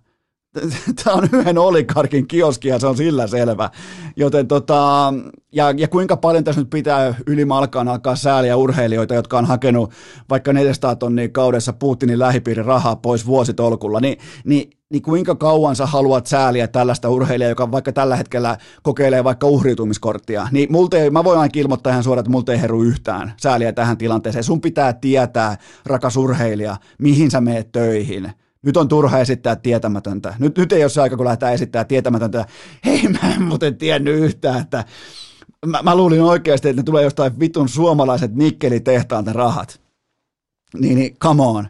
Speaker 1: Tämä on yhden olikarkin kioski ja se on sillä selvä. Joten tota, ja, ja kuinka paljon tässä nyt pitää ylimalkaan alkaa sääliä urheilijoita, jotka on hakenut vaikka 400 tonnia kaudessa Putinin lähipiirin rahaa pois vuositolkulla, niin, niin, niin kuinka kauan sä haluat sääliä tällaista urheilijaa, joka vaikka tällä hetkellä kokeilee vaikka uhriutumiskorttia, niin multa ei, mä voin ainakin ilmoittaa ihan suoraan, että multa ei heru yhtään sääliä tähän tilanteeseen. Sun pitää tietää, rakas urheilija, mihin sä meet töihin – nyt on turha esittää tietämätöntä. Nyt, nyt ei ole se aika, kun lähdetään esittämään tietämätöntä. Hei, mä en muuten tiennyt yhtään, että mä, mä luulin oikeasti, että ne tulee jostain vitun suomalaiset nikkelitehtaanta rahat. Niin, niin come on.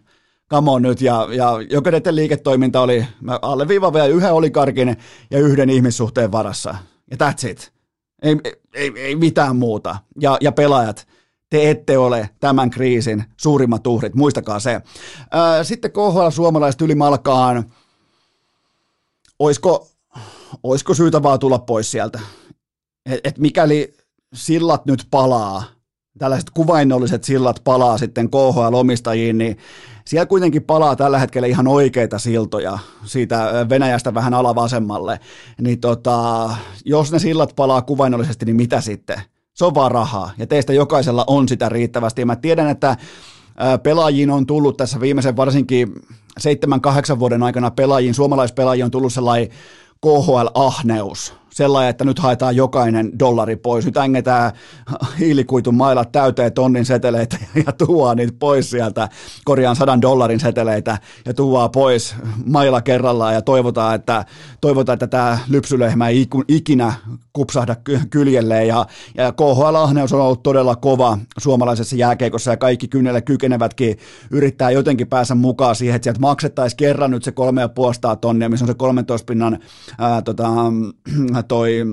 Speaker 1: Come on nyt. Ja, ja jokainen liiketoiminta oli, mä alleviivaan vielä yhden olikarkin ja yhden ihmissuhteen varassa. Ja that's it. Ei, ei, ei mitään muuta. Ja, ja pelaajat, te ette ole tämän kriisin suurimmat uhrit, muistakaa se. Sitten KHL suomalaiset ylimalkaan, oisko, oisko syytä vaan tulla pois sieltä? Et, et mikäli sillat nyt palaa, tällaiset kuvainnolliset sillat palaa sitten KHL-omistajiin, niin siellä kuitenkin palaa tällä hetkellä ihan oikeita siltoja siitä Venäjästä vähän alavasemmalle. Niin tota, jos ne sillat palaa kuvainnollisesti, niin mitä sitten? Se on vaan rahaa ja teistä jokaisella on sitä riittävästi. Ja mä tiedän, että pelaajiin on tullut tässä viimeisen varsinkin 7-8 vuoden aikana pelaajiin, suomalaispelaajiin on tullut sellainen KHL-ahneus sellainen, että nyt haetaan jokainen dollari pois. Nyt ängetään hiilikuitun mailat täyteen tonnin seteleitä ja tuo niitä pois sieltä, korjaan sadan dollarin seteleitä ja tuo pois mailla kerrallaan ja toivotaan, että, toivotaan, että tämä lypsylehmä ei ikinä kupsahda kyljelleen ja, ja KHL-ahneus on ollut todella kova suomalaisessa jääkeikossa ja kaikki kynnelle kykenevätkin yrittää jotenkin päästä mukaan siihen, että sieltä maksettaisiin kerran nyt se kolme ja tonnia, missä on se 13 pinnan ää, tota, toi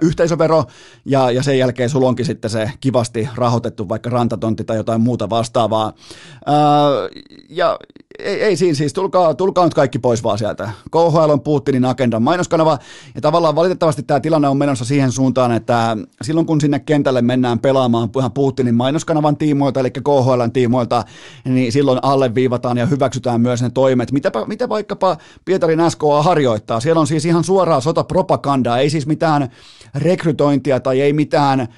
Speaker 1: yhteisövero ja, ja sen jälkeen sulla onkin sitten se kivasti rahoitettu vaikka rantatontti tai jotain muuta vastaavaa. Ää, äh, ja ei, ei siinä siis, tulkaa, tulkaa nyt kaikki pois vaan sieltä. KHL on Putinin agendan mainoskanava, ja tavallaan valitettavasti tämä tilanne on menossa siihen suuntaan, että silloin kun sinne kentälle mennään pelaamaan ihan Putinin mainoskanavan tiimoilta, eli KHLn tiimoilta, niin silloin alleviivataan ja hyväksytään myös ne toimet, mitä, mitä vaikkapa Pietarin SKA harjoittaa. Siellä on siis ihan suoraa sotapropagandaa, ei siis mitään rekrytointia tai ei mitään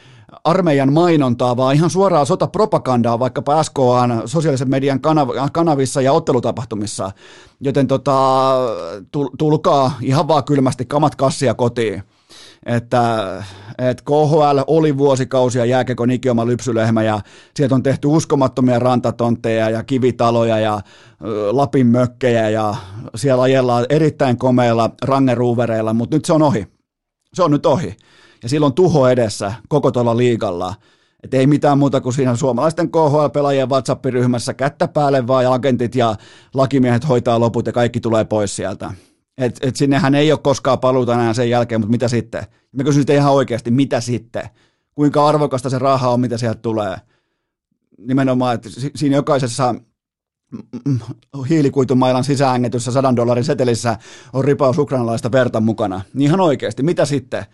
Speaker 1: armeijan mainontaa, vaan ihan suoraa sotapropagandaa vaikkapa SKAn sosiaalisen median kanav- kanavissa ja ottelutapahtumissa. Joten tota, tulkaa ihan vaan kylmästi kamat kassia kotiin. Että, että KHL oli vuosikausia jääkekon ikioma lypsylehmä ja sieltä on tehty uskomattomia rantatontteja ja kivitaloja ja Lapin mökkejä ja siellä ajellaan erittäin komeilla rangeruuvereilla, mutta nyt se on ohi. Se on nyt ohi ja silloin tuho edessä koko tuolla liigalla. Et ei mitään muuta kuin siinä suomalaisten KHL-pelaajien WhatsApp-ryhmässä kättä päälle vaan ja agentit ja lakimiehet hoitaa loput ja kaikki tulee pois sieltä. Et, et sinnehän ei ole koskaan paluuta enää sen jälkeen, mutta mitä sitten? Mä kysyn sitten ihan oikeasti, mitä sitten? Kuinka arvokasta se raha on, mitä sieltä tulee? Nimenomaan, että siinä jokaisessa hiilikuitumailan sisäängetyssä sadan dollarin setelissä on ripaus ukrainalaista verta mukana. Ihan oikeasti, mitä sitten?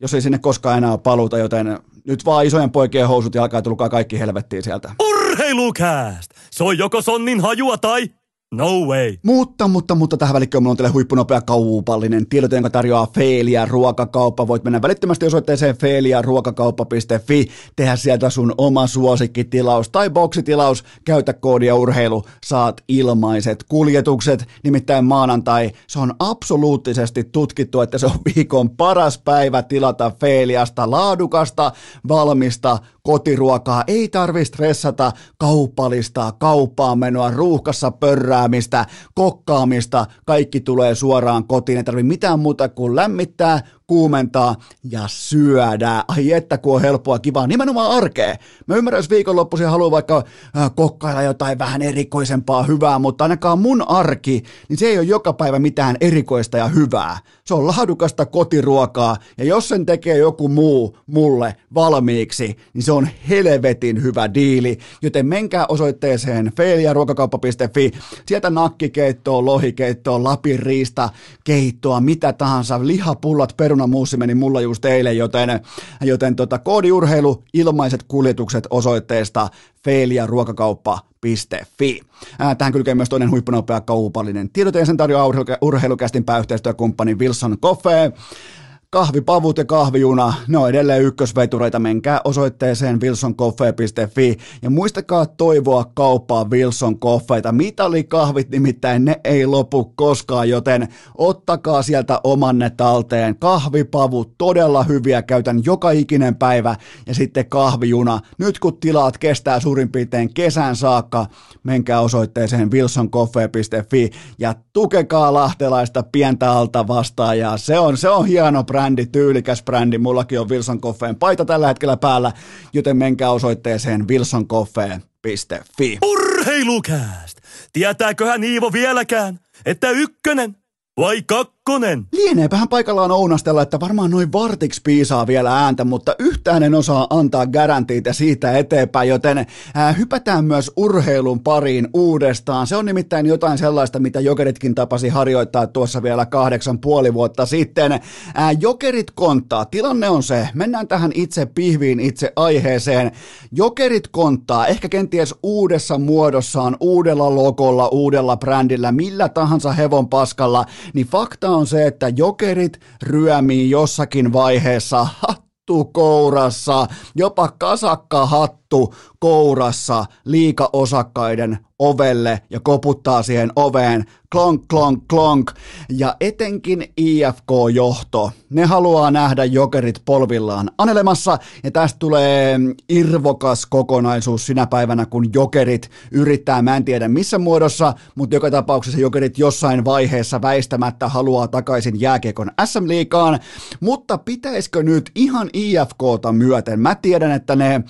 Speaker 1: jos ei sinne koskaan enää ole paluuta, joten nyt vaan isojen poikien housut ja alkaa tulkaa kaikki helvettiin sieltä.
Speaker 2: Urheilukääst! Se on joko sonnin hajua tai No way.
Speaker 1: Mutta, mutta, mutta tähän välikköön mulla on teille huippunopea kaupallinen tiedote, jonka tarjoaa Feelia ruokakauppa. Voit mennä välittömästi osoitteeseen feeliaruokakauppa.fi, tehdä sieltä sun oma suosikkitilaus tai boksitilaus, käytä koodia urheilu, saat ilmaiset kuljetukset. Nimittäin maanantai, se on absoluuttisesti tutkittu, että se on viikon paras päivä tilata Feeliasta laadukasta, valmista, kotiruokaa, ei tarvi stressata kaupallista kauppaan menoa, ruuhkassa pörräämistä, kokkaamista, kaikki tulee suoraan kotiin, ei tarvi mitään muuta kuin lämmittää, kuumentaa ja syödä. Ai että kun on helppoa, kivaa, nimenomaan arkea. Mä ymmärrän, jos viikonloppuisin haluaa vaikka äh, kokkailla jotain vähän erikoisempaa hyvää, mutta ainakaan mun arki, niin se ei ole joka päivä mitään erikoista ja hyvää. Se on laadukasta kotiruokaa, ja jos sen tekee joku muu mulle valmiiksi, niin se on helvetin hyvä diili. Joten menkää osoitteeseen feiliaruokakauppa.fi, sieltä nakkikeittoa, lohikeittoa, lapiriista, keittoa, mitä tahansa, lihapullat, perunamuussi meni mulla just eilen, joten, joten tota, koodiurheilu, ilmaiset kuljetukset osoitteesta feiliaruokakauppa.fi. Tähän kylkee myös toinen huippunopea kaupallinen tiedote, sen tarjoaa urheilukästin pääyhteistyökumppani Wilson Coffee kahvipavut ja kahvijuna, ne on edelleen ykkösvetureita, menkää osoitteeseen wilsoncoffee.fi ja muistakaa toivoa kauppaa Wilson Coffeita. Mitalikahvit nimittäin ne ei lopu koskaan, joten ottakaa sieltä omanne talteen. Kahvipavut todella hyviä, käytän joka ikinen päivä ja sitten kahvijuna. Nyt kun tilaat kestää suurin piirtein kesän saakka, menkää osoitteeseen wilsoncoffee.fi ja tukekaa lahtelaista pientä alta vastaajaa. Se on, se on hieno brändi brändi, tyylikäs brändi. Mullakin on Wilson Coffeen paita tällä hetkellä päällä, joten menkää osoitteeseen wilsoncoffee.fi.
Speaker 2: Urheilukääst! Tietääköhän Iivo vieläkään, että ykkönen vai kakkonen?
Speaker 1: Lieneepähän paikallaan ounastella, että varmaan noin vartiksi piisaa vielä ääntä, mutta yhtään en osaa antaa garantiita siitä eteenpäin, joten ää, hypätään myös urheilun pariin uudestaan. Se on nimittäin jotain sellaista, mitä Jokeritkin tapasi harjoittaa tuossa vielä kahdeksan puoli vuotta sitten. Ää, jokerit konttaa. Tilanne on se, mennään tähän itse pihviin, itse aiheeseen. Jokerit konttaa, ehkä kenties uudessa muodossaan, uudella logolla, uudella brändillä, millä tahansa hevon paskalla, niin fakta on se, että jokerit ryömii jossakin vaiheessa hattu kourassa, jopa kasakka hattu kourassa liikaosakkaiden ovelle ja koputtaa siihen oveen, klonk, klonk, klonk. Ja etenkin IFK-johto, ne haluaa nähdä jokerit polvillaan anelemassa, ja tästä tulee irvokas kokonaisuus sinä päivänä, kun jokerit yrittää, mä en tiedä missä muodossa, mutta joka tapauksessa jokerit jossain vaiheessa väistämättä haluaa takaisin jääkiekon SM-liikaan, mutta pitäisikö nyt ihan IFKta myöten? Mä tiedän, että ne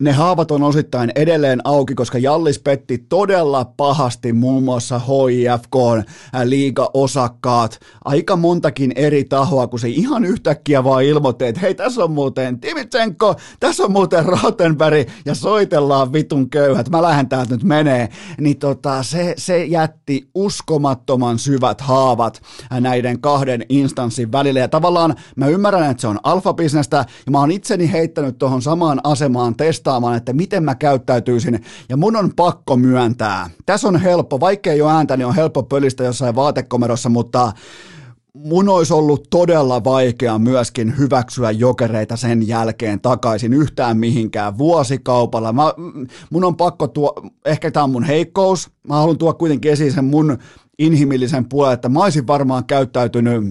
Speaker 1: ne haavat on osittain edelleen auki, koska Jallis petti todella pahasti muun muassa HIFK liiga-osakkaat, aika montakin eri tahoa, kun se ihan yhtäkkiä vaan ilmoitti, että hei, tässä on muuten Timitsenko, tässä on muuten Rautenberg ja soitellaan vitun köyhät, mä lähden täältä nyt menee, niin tota, se, se jätti uskomattoman syvät haavat näiden kahden instanssin välillä. Ja tavallaan mä ymmärrän, että se on alfabisnestä ja mä oon itseni heittänyt tuohon samaan asemaan testaan vastaamaan, että miten mä käyttäytyisin, ja mun on pakko myöntää. Tässä on helppo, vaikka ei ole ääntä, niin on helppo pölistä jossain vaatekomerossa, mutta mun olisi ollut todella vaikea myöskin hyväksyä jokereita sen jälkeen takaisin yhtään mihinkään vuosikaupalla. Mä, mun on pakko tuo, ehkä tämä on mun heikkous, mä haluan tuoda kuitenkin esiin sen mun inhimillisen puolen, että mä olisin varmaan käyttäytynyt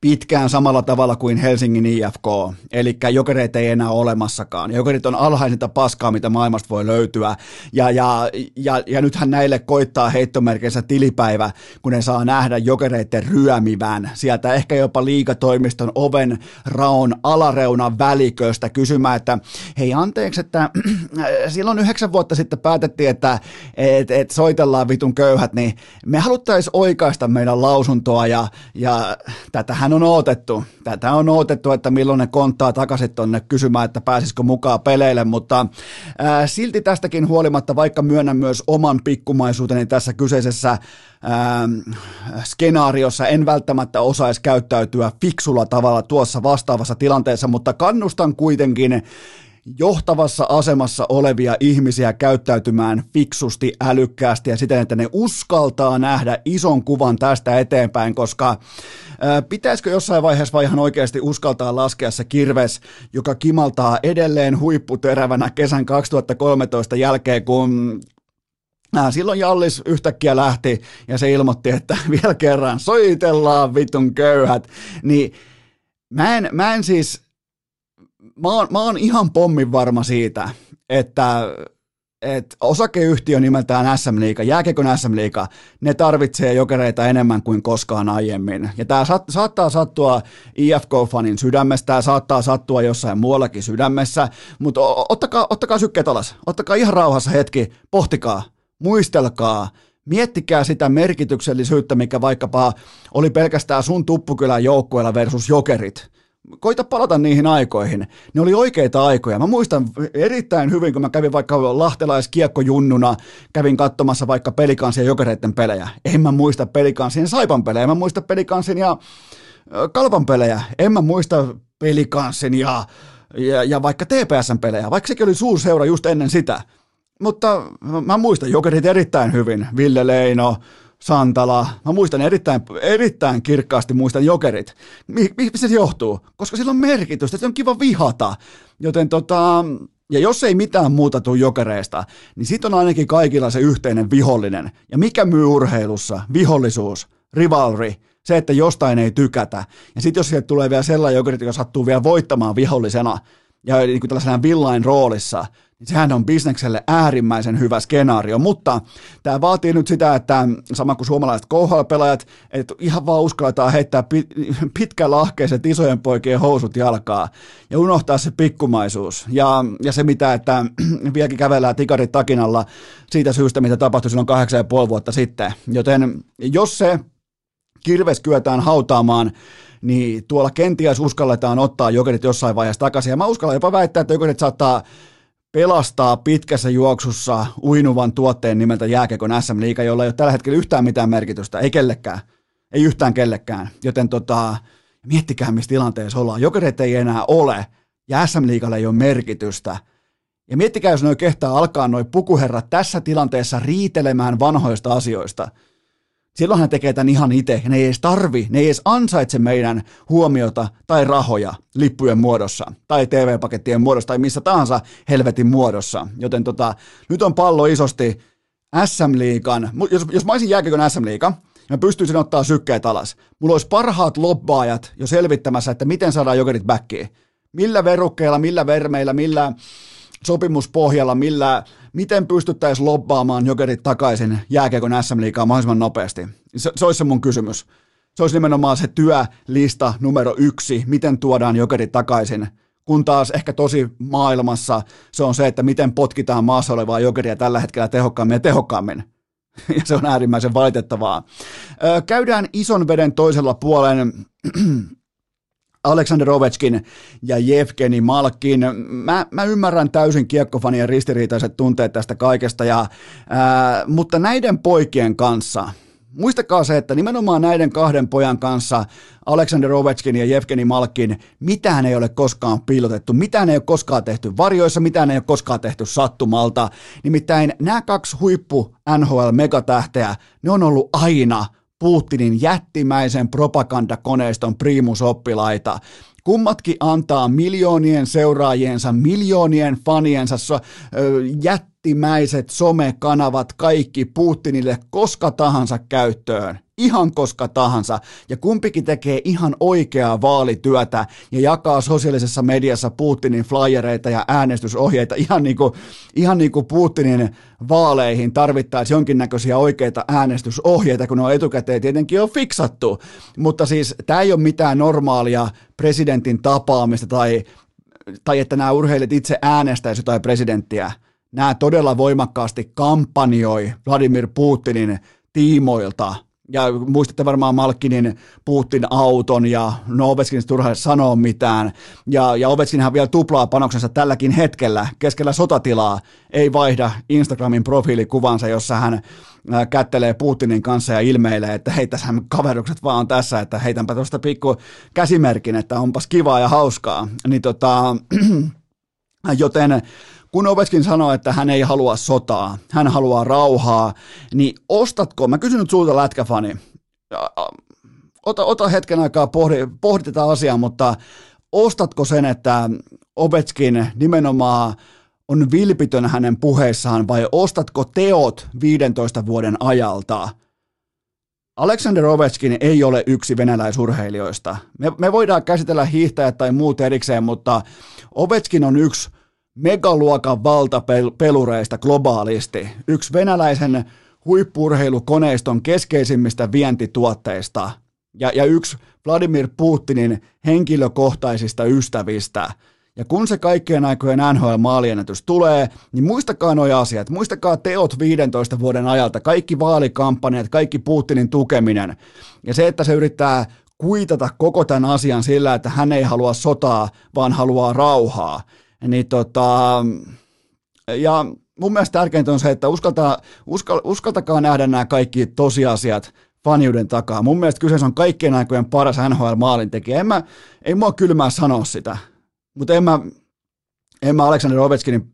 Speaker 1: pitkään samalla tavalla kuin Helsingin IFK, eli jokereita ei enää olemassakaan. Jokerit on alhaisinta paskaa, mitä maailmasta voi löytyä, ja, ja, ja, ja nythän näille koittaa heittomerkeissä tilipäivä, kun ne saa nähdä jokereiden ryömivän. Sieltä ehkä jopa liikatoimiston oven raon alareunan väliköstä kysymään, että hei anteeksi, että silloin yhdeksän vuotta sitten päätettiin, että et, et soitellaan vitun köyhät, niin me haluttaisiin oikaista meidän lausuntoa, ja, ja tätähän tätähän on odotettu. Tätä on odotettu, että milloin ne konttaa takaisin tuonne kysymään, että pääsisikö mukaan peleille, mutta ää, silti tästäkin huolimatta, vaikka myönnän myös oman pikkumaisuuteni tässä kyseisessä ää, skenaariossa, en välttämättä osaisi käyttäytyä fiksulla tavalla tuossa vastaavassa tilanteessa, mutta kannustan kuitenkin johtavassa asemassa olevia ihmisiä käyttäytymään fiksusti, älykkäästi ja siten, että ne uskaltaa nähdä ison kuvan tästä eteenpäin, koska pitäisikö jossain vaiheessa vai ihan oikeasti uskaltaa laskea se kirves, joka kimaltaa edelleen huipputerävänä kesän 2013 jälkeen, kun Silloin Jallis yhtäkkiä lähti ja se ilmoitti, että vielä kerran soitellaan vitun köyhät, niin mä en, mä en siis mä oon, mä oon ihan pommin varma siitä, että et osakeyhtiö nimeltään SM Liiga, jääkekön SM Liiga, ne tarvitsee jokereita enemmän kuin koskaan aiemmin. Ja tämä saat, saattaa sattua IFK-fanin sydämessä, tämä saattaa sattua jossain muuallakin sydämessä, mutta ottakaa, ottakaa sykkeet alas, ottakaa ihan rauhassa hetki, pohtikaa, muistelkaa, Miettikää sitä merkityksellisyyttä, mikä vaikkapa oli pelkästään sun tuppukylän joukkueella versus jokerit koita palata niihin aikoihin. Ne oli oikeita aikoja. Mä muistan erittäin hyvin, kun mä kävin vaikka lahtelaiskiekkojunnuna, kävin katsomassa vaikka pelikansien jokereiden pelejä. En mä muista pelikansien saipan pelejä, en mä muista pelikansien ja kalpan pelejä. En mä muista pelikansien ja, ja, ja vaikka TPSn pelejä, vaikka sekin oli suurseura just ennen sitä. Mutta mä muistan jokerit erittäin hyvin. Ville Leino, Santala. Mä muistan erittäin, erittäin kirkkaasti muistan jokerit. Mistä se johtuu? Koska sillä on merkitystä, se on kiva vihata. Joten tota, ja jos ei mitään muuta tule jokereista, niin sitten on ainakin kaikilla se yhteinen vihollinen. Ja mikä myy urheilussa? Vihollisuus, rivalry, se, että jostain ei tykätä. Ja sitten jos sieltä tulee vielä sellainen jokerit, joka sattuu vielä voittamaan vihollisena, ja niin kuin tällaisena villain roolissa, niin sehän on bisnekselle äärimmäisen hyvä skenaario, mutta tämä vaatii nyt sitä, että sama kuin suomalaiset KHL-pelaajat, että ihan vaan uskalletaan heittää pitkälahkeiset isojen poikien housut jalkaa ja unohtaa se pikkumaisuus ja, ja se mitä, että vieläkin kävellään tikarit takinalla siitä syystä, mitä tapahtui silloin kahdeksan ja puoli vuotta sitten, joten jos se kirves kyetään hautaamaan niin tuolla kenties uskalletaan ottaa jokerit jossain vaiheessa takaisin. Ja mä uskallan jopa väittää, että jokerit saattaa pelastaa pitkässä juoksussa uinuvan tuotteen nimeltä jääkekon SM Liiga, jolla ei ole tällä hetkellä yhtään mitään merkitystä, ei kellekään, ei yhtään kellekään. Joten tota, miettikää, missä tilanteessa ollaan. Jokerit ei enää ole, ja SM Liigalle ei ole merkitystä. Ja miettikää, jos noin kehtaa alkaa noin pukuherrat tässä tilanteessa riitelemään vanhoista asioista – silloin hän tekee tämän ihan itse. Ne ei edes tarvi, ne ei edes ansaitse meidän huomiota tai rahoja lippujen muodossa tai TV-pakettien muodossa tai missä tahansa helvetin muodossa. Joten tota, nyt on pallo isosti SM-liikan, jos, jos mä olisin jääkiekon SM-liiga, mä pystyisin ottaa sykkeet alas. Mulla olisi parhaat lobbaajat jo selvittämässä, että miten saadaan jokerit backiin. Millä verukkeilla, millä vermeillä, millä sopimuspohjalla, millä, miten pystyttäisiin lobbaamaan jokerit takaisin jääkiekon SM-liikaa mahdollisimman nopeasti? Se, se olisi se mun kysymys. Se olisi nimenomaan se työlista numero yksi, miten tuodaan jokerit takaisin kun taas ehkä tosi maailmassa se on se, että miten potkitaan maassa olevaa jokeria tällä hetkellä tehokkaammin ja tehokkaammin. Ja se on äärimmäisen valitettavaa. Käydään ison veden toisella puolen Aleksander Ovechkin ja Jevgeni Malkin. Mä, mä ymmärrän täysin kiekkofanien ristiriitaiset tunteet tästä kaikesta, ja, ää, mutta näiden poikien kanssa, muistakaa se, että nimenomaan näiden kahden pojan kanssa, Aleksander Ovechkin ja Jevgeni Malkin, mitään ei ole koskaan piilotettu, mitään ei ole koskaan tehty varjoissa, mitään ei ole koskaan tehty sattumalta. Nimittäin nämä kaksi huippu NHL-megatähteä, ne on ollut aina – Putinin jättimäisen propagandakoneiston primusoppilaita. Kummatkin antaa miljoonien seuraajiensa, miljoonien faniensa jättimäiset somekanavat kaikki Putinille koska tahansa käyttöön ihan koska tahansa, ja kumpikin tekee ihan oikeaa vaalityötä ja jakaa sosiaalisessa mediassa Putinin flyereita ja äänestysohjeita ihan niin kuin, ihan niin kuin Putinin vaaleihin tarvittaisiin jonkinnäköisiä oikeita äänestysohjeita, kun ne on etukäteen tietenkin on fiksattu, mutta siis tämä ei ole mitään normaalia presidentin tapaamista tai, tai että nämä urheilijat itse äänestäisivät jotain presidenttiä. Nämä todella voimakkaasti kampanjoi Vladimir Putinin tiimoilta ja muistatte varmaan Malkkinin Putin auton ja no Ovechkin turha sanoa mitään. Ja, ja Ovechkinhan vielä tuplaa panoksensa tälläkin hetkellä keskellä sotatilaa. Ei vaihda Instagramin profiilikuvansa, jossa hän kättelee Putinin kanssa ja ilmeilee, että hei tässä kaverukset vaan on tässä, että heitänpä tuosta pikku käsimerkin, että onpas kivaa ja hauskaa. Niin tota, joten kun Ovechkin sanoo, että hän ei halua sotaa, hän haluaa rauhaa, niin ostatko, mä kysyn nyt sulta lätkäfani, ota, ota hetken aikaa, pohdi, pohdi tätä asiaa, mutta ostatko sen, että Ovechkin nimenomaan on vilpitön hänen puheissaan vai ostatko teot 15 vuoden ajalta? Alexander Ovechkin ei ole yksi venäläisurheilijoista. Me, me voidaan käsitellä hiihtäjät tai muut erikseen, mutta Ovechkin on yksi megaluokan valtapelureista globaalisti. Yksi venäläisen huippurheilukoneiston keskeisimmistä vientituotteista ja, ja yksi Vladimir Putinin henkilökohtaisista ystävistä – ja kun se kaikkien aikojen NHL-maaliennätys tulee, niin muistakaa nuo asiat, muistakaa teot 15 vuoden ajalta, kaikki vaalikampanjat, kaikki Putinin tukeminen. Ja se, että se yrittää kuitata koko tämän asian sillä, että hän ei halua sotaa, vaan haluaa rauhaa. Niin tota, ja mun mielestä tärkeintä on se, että uskaltaa, uskal, uskaltakaa nähdä nämä kaikki tosiasiat faniuden takaa. Mun mielestä kyseessä on kaikkien aikojen paras NHL-maalintekijä. En mä, ei mua kylmää sanoa sitä. Mutta en mä, en mä Aleksander Ovechkinin,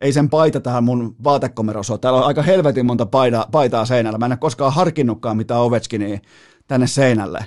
Speaker 1: ei sen paita tähän mun vaatekomerossa Täällä on aika helvetin monta paita, paitaa seinällä. Mä en ole koskaan harkinnutkaan mitään Ovechkinia tänne seinälle.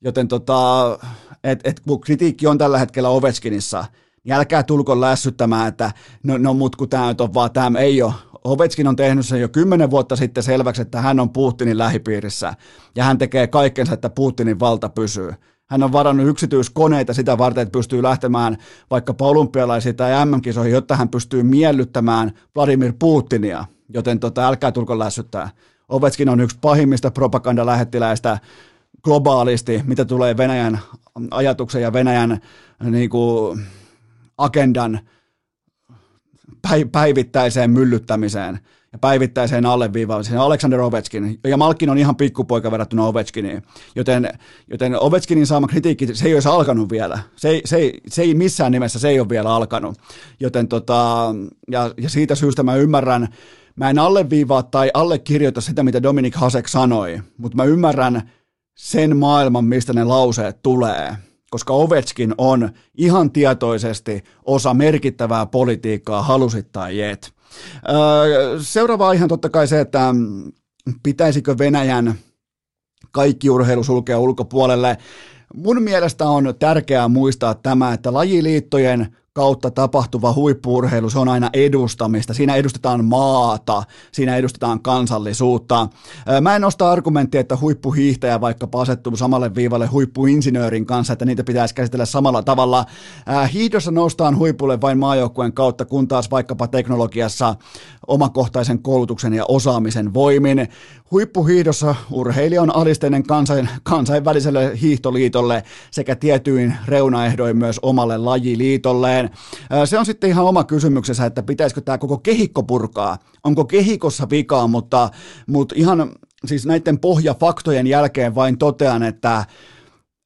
Speaker 1: Joten tota, et, et, kun kritiikki on tällä hetkellä Ovechkinissa, niin älkää tulko lässyttämään, että no, no mut kun tämä on vaan tämä ei ole. Ovechkin on tehnyt sen jo kymmenen vuotta sitten selväksi, että hän on Putinin lähipiirissä ja hän tekee kaikkensa, että Putinin valta pysyy. Hän on varannut yksityiskoneita sitä varten, että pystyy lähtemään vaikka olympialaisiin tai MM-kisoihin, jotta hän pystyy miellyttämään Vladimir Putinia. Joten tota, älkää tulko lässyttää. Ovetskin on yksi pahimmista propagandalähettiläistä globaalisti, mitä tulee Venäjän ajatuksen ja Venäjän niin kuin, agendan päivittäiseen myllyttämiseen ja päivittäiseen alleviivaamiseen. Alexander Ovechkin, ja Malkin on ihan pikkupoika verrattuna Ovechkiniin, joten, joten Ovechkinin saama kritiikki, se ei olisi alkanut vielä. Se ei, se ei, se ei missään nimessä, se ei ole vielä alkanut. Joten tota, ja, ja siitä syystä mä ymmärrän, mä en alleviivaa tai allekirjoita sitä, mitä Dominik Hasek sanoi, mutta mä ymmärrän sen maailman, mistä ne lauseet tulee koska Ovechkin on ihan tietoisesti osa merkittävää politiikkaa, halusit tai et. Seuraava aihe on totta kai se, että pitäisikö Venäjän kaikki urheilu sulkea ulkopuolelle. Mun mielestä on tärkeää muistaa tämä, että lajiliittojen kautta tapahtuva huippuurheilu, se on aina edustamista. Siinä edustetaan maata, siinä edustetaan kansallisuutta. Mä en nosta argumenttia, että huippuhiihtäjä vaikka asettuu samalle viivalle huippuinsinöörin kanssa, että niitä pitäisi käsitellä samalla tavalla. Hiihdossa noustaan huipulle vain maajoukkueen kautta, kun taas vaikkapa teknologiassa omakohtaisen koulutuksen ja osaamisen voimin. Huippuhiihdossa urheilija on alisteinen kansain, kansainväliselle hiihtoliitolle sekä tietyin reunaehdoin myös omalle lajiliitolleen. Se on sitten ihan oma kysymyksensä, että pitäisikö tämä koko kehikko purkaa. Onko kehikossa vikaa, mutta, mutta ihan siis näiden pohjafaktojen jälkeen vain totean, että,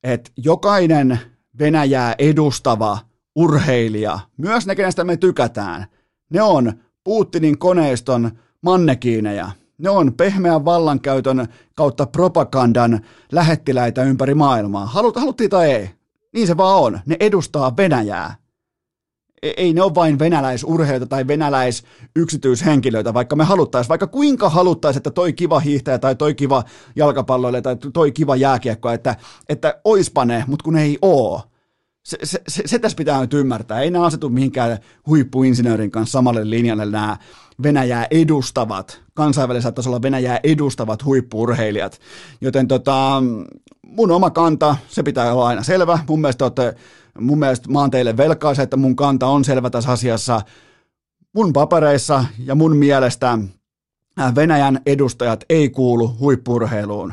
Speaker 1: että jokainen Venäjää edustava urheilija, myös ne, kenestä me tykätään, ne on Putinin koneiston mannekiineja. Ne on pehmeän vallankäytön kautta propagandan lähettiläitä ympäri maailmaa. Halut, haluttiin tai ei. Niin se vaan on. Ne edustaa Venäjää. Ei ne ole vain venäläisurheilijoita tai venäläisyksityishenkilöitä, vaikka me haluttaisiin, vaikka kuinka haluttaisiin, että toi kiva hiihtäjä tai toi kiva jalkapalloille tai toi kiva jääkiekko, että, että oispa ne, mutta kun ei oo. Se, se, se, se tässä pitää nyt ymmärtää. Ei ne asetu mihinkään huippuinsinöörin kanssa samalle linjalle nämä Venäjää edustavat, kansainvälisellä tasolla Venäjää edustavat huippuurheilijat. Joten tota, mun oma kanta, se pitää olla aina selvä. Mun mielestä, olette, mun mielestä mä oon teille velkaa se, että mun kanta on selvä tässä asiassa. Mun papereissa ja mun mielestä Venäjän edustajat ei kuulu huippurheiluun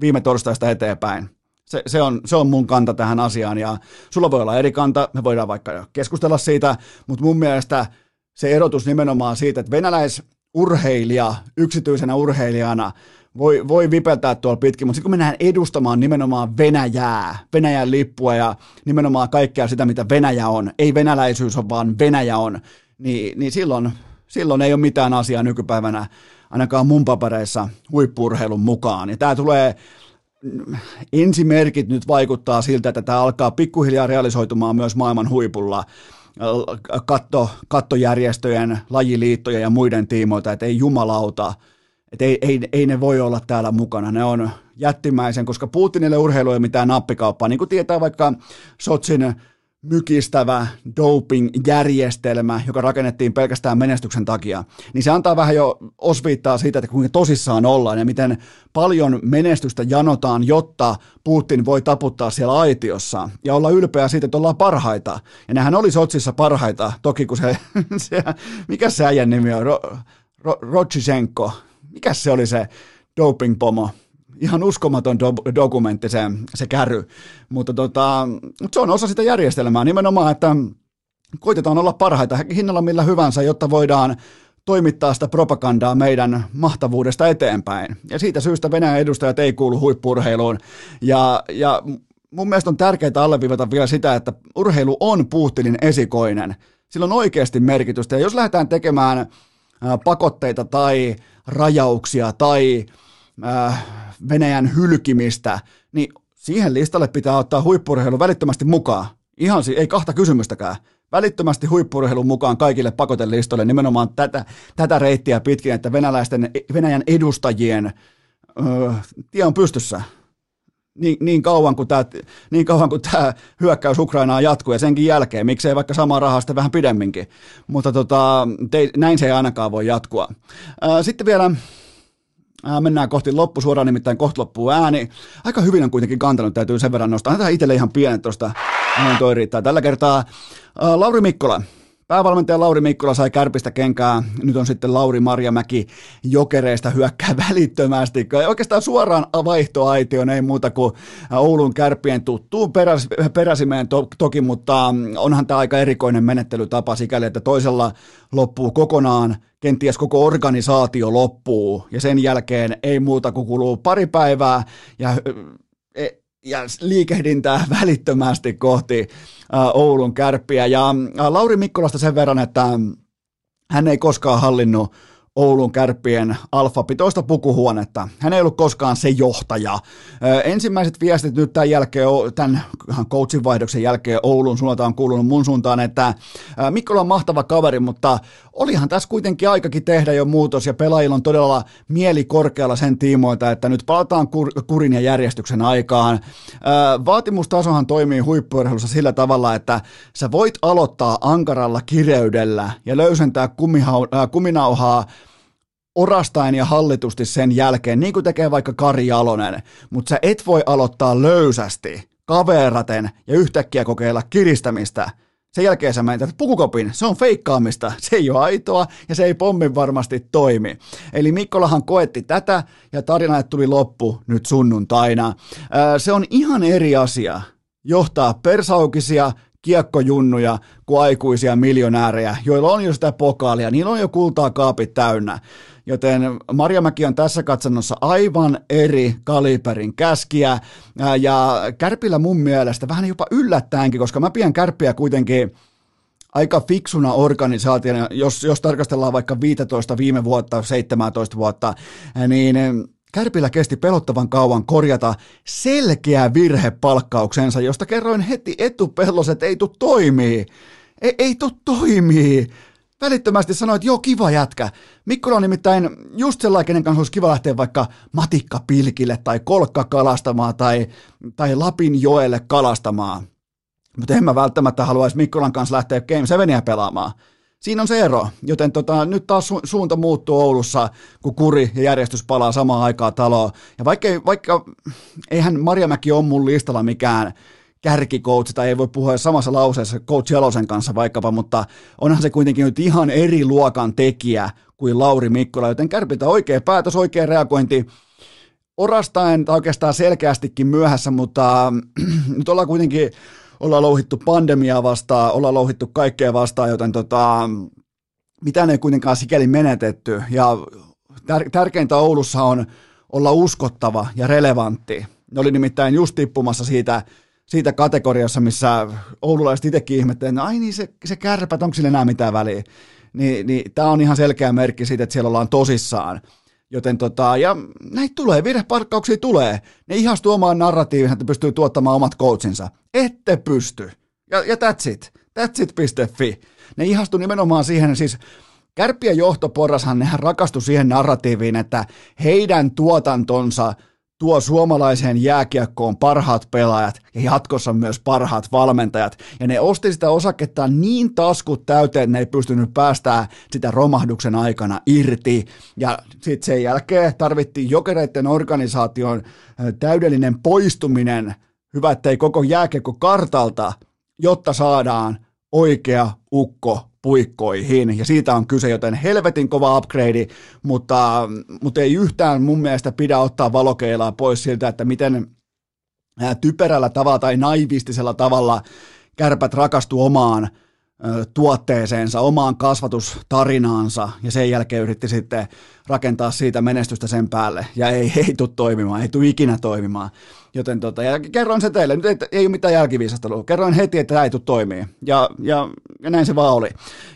Speaker 1: viime torstaista eteenpäin. Se, se, on, se on mun kanta tähän asiaan ja sulla voi olla eri kanta, me voidaan vaikka keskustella siitä, mutta mun mielestä se erotus nimenomaan siitä, että venäläisurheilija yksityisenä urheilijana voi, voi vipeltää tuolla pitkin, mutta sitten kun mennään edustamaan nimenomaan Venäjää, Venäjän lippua ja nimenomaan kaikkea sitä, mitä Venäjä on, ei venäläisyys on, vaan Venäjä on, niin, niin silloin, silloin ei ole mitään asiaa nykypäivänä ainakaan mun papereissa huippurheilun mukaan. Ja tämä tulee ensimerkit nyt vaikuttaa siltä, että tämä alkaa pikkuhiljaa realisoitumaan myös maailman huipulla katto, kattojärjestöjen, lajiliittojen ja muiden tiimoilta, että ei jumalauta, että ei, ei, ei ne voi olla täällä mukana. Ne on jättimäisen, koska Putinille urheilu ei mitään nappikauppaa. Niin kuin tietää vaikka Sotsin mykistävä doping-järjestelmä, joka rakennettiin pelkästään menestyksen takia, niin se antaa vähän jo osviittaa siitä, että kuinka tosissaan ollaan ja miten paljon menestystä janotaan, jotta Putin voi taputtaa siellä aitiossa ja olla ylpeä siitä, että ollaan parhaita. Ja nehän oli Sotsissa parhaita, toki kun se, se mikä se äijän nimi on, Ro, Ro, Rochisenko, mikä se oli se doping-pomo, ihan uskomaton do- dokumentti se, se käry, mutta tota, se on osa sitä järjestelmää nimenomaan, että koitetaan olla parhaita hinnalla millä hyvänsä, jotta voidaan toimittaa sitä propagandaa meidän mahtavuudesta eteenpäin. Ja siitä syystä Venäjän edustajat ei kuulu huippurheiluun. Ja, ja mun mielestä on tärkeää alleviivata vielä sitä, että urheilu on Putinin esikoinen. Sillä on oikeasti merkitystä. Ja jos lähdetään tekemään pakotteita tai rajauksia tai Venäjän hylkimistä, niin siihen listalle pitää ottaa huippurheilu välittömästi mukaan. Ihan ei kahta kysymystäkään. Välittömästi huippurheilun mukaan kaikille pakotelistoille nimenomaan tätä, tätä reittiä pitkin, että venäläisten, Venäjän edustajien öö, tie on pystyssä niin, niin, kauan kuin tämä, niin kauan kuin tämä hyökkäys Ukrainaan jatkuu ja senkin jälkeen, miksei vaikka samaa rahaa sitten vähän pidemminkin. Mutta tota, te, näin se ei ainakaan voi jatkua. Sitten vielä Mennään kohti loppusuoraan, nimittäin kohti loppuu ääni. Aika hyvin on kuitenkin kantanut, täytyy sen verran nostaa. Tähän itselle ihan pienet tuosta. Noin toi riittää. Tällä kertaa Lauri Mikkola, Päävalmentaja Lauri Mikkola sai kärpistä kenkää, nyt on sitten Lauri Marjamäki jokereista hyökkää välittömästi. Oikeastaan suoraan vaihtoaitioon, ei muuta kuin Oulun kärppien tuttuun peräs, peräsimeen to, toki, mutta onhan tämä aika erikoinen menettelytapa sikäli, että toisella loppuu kokonaan, kenties koko organisaatio loppuu ja sen jälkeen ei muuta kuin kuluu pari päivää ja ja liikehdintää välittömästi kohti Oulun kärppiä. Ja Lauri Mikkolasta sen verran, että hän ei koskaan hallinnut Oulun kärppien alfapitoista pukuhuonetta. Hän ei ollut koskaan se johtaja. Ensimmäiset viestit nyt tämän jälkeen, tämän coachin vaihdoksen jälkeen Oulun suunnalta on kuulunut mun suuntaan, että Mikkola on mahtava kaveri, mutta olihan tässä kuitenkin aikakin tehdä jo muutos ja pelaajilla on todella mieli korkealla sen tiimoilta, että nyt palataan kur- kurin ja järjestyksen aikaan. Vaatimustasohan toimii huippuurheilussa sillä tavalla, että sä voit aloittaa ankaralla kireydellä ja löysentää kuminauhaa orastaen ja hallitusti sen jälkeen, niin kuin tekee vaikka Kari Jalonen, mutta sä et voi aloittaa löysästi, kaveraten ja yhtäkkiä kokeilla kiristämistä. Sen jälkeen sä menetät pukukopin, se on feikkaamista, se ei ole aitoa ja se ei pommin varmasti toimi. Eli Mikkolahan koetti tätä ja tarina tuli loppu nyt sunnuntaina. Se on ihan eri asia johtaa persaukisia kiekkojunnuja kuin aikuisia miljonäärejä, joilla on jo sitä pokaalia, niillä on jo kultaa kaapit täynnä. Joten Marjamäki on tässä katsannossa aivan eri kaliberin käskiä. Ja Kärpillä mun mielestä vähän jopa yllättäenkin, koska mä pidän Kärppiä kuitenkin aika fiksuna organisaationa, jos, jos tarkastellaan vaikka 15 viime vuotta, 17 vuotta, niin Kärpillä kesti pelottavan kauan korjata selkeä virhe palkkauksensa, josta kerroin heti etupellos, että ei tu toimii. Ei, ei tu toimii välittömästi sanoi, että joo, kiva jätkä. Mikkola on nimittäin just sellainen, kenen kanssa olisi kiva lähteä vaikka matikkapilkille tai kolkka kalastamaan tai, tai Lapin joelle kalastamaan. Mutta en mä välttämättä haluaisi Mikkolan kanssa lähteä Game 7 pelaamaan. Siinä on se ero, joten tota, nyt taas su- suunta muuttuu Oulussa, kun kuri ja järjestys palaa samaan aikaan taloon. Ja vaikka, vaikka eihän Marjamäki ole mun listalla mikään kärkikoutsi, tai ei voi puhua samassa lauseessa coach Jalosen kanssa vaikkapa, mutta onhan se kuitenkin nyt ihan eri luokan tekijä kuin Lauri Mikkola, joten kärpiltä oikea päätös, oikea reagointi, orastaen tai oikeastaan selkeästikin myöhässä, mutta nyt ollaan kuitenkin, ollaan louhittu pandemiaa vastaan, ollaan louhittu kaikkea vastaan, joten tota, mitään ei kuitenkaan sikäli menetetty, ja tär- tärkeintä Oulussa on olla uskottava ja relevantti. Ne oli nimittäin just tippumassa siitä siitä kategoriassa, missä oululaiset itsekin ihmettelevät, että ai niin se, se kärpät, onko sillä enää mitään väliä. Niin, niin tämä on ihan selkeä merkki siitä, että siellä ollaan tosissaan. Joten tota, ja näitä tulee, virheparkkauksia tulee. Ne ihastuu omaan narratiivin, että pystyy tuottamaan omat coachinsa. Ette pysty. Ja, ja that's it. That's it.fi. Ne ihastuu nimenomaan siihen, siis kärppien johtoporrashan nehän rakastu siihen narratiiviin, että heidän tuotantonsa tuo suomalaiseen jääkiekkoon parhaat pelaajat ja jatkossa myös parhaat valmentajat. Ja ne osti sitä osaketta niin taskut täyteen, että ne ei pystynyt päästää sitä romahduksen aikana irti. Ja sitten sen jälkeen tarvittiin jokereiden organisaation täydellinen poistuminen, hyvä ettei koko jääkiekko kartalta, jotta saadaan oikea ukko puikkoihin, ja siitä on kyse, joten helvetin kova upgrade, mutta, mutta ei yhtään mun mielestä pidä ottaa valokeilaa pois siltä, että miten typerällä tavalla tai naivistisella tavalla kärpät rakastu omaan tuotteeseensa, omaan kasvatustarinaansa ja sen jälkeen yritti sitten rakentaa siitä menestystä sen päälle ja ei, ei tule toimimaan, ei tule ikinä toimimaan. Joten tota, ja kerroin se teille, nyt ei, ei ole mitään jälkiviisastelua, kerroin heti, että tämä ei tule toimii ja, ja, ja näin se vaan oli.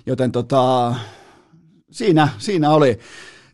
Speaker 1: Joten tota, siinä, siinä oli.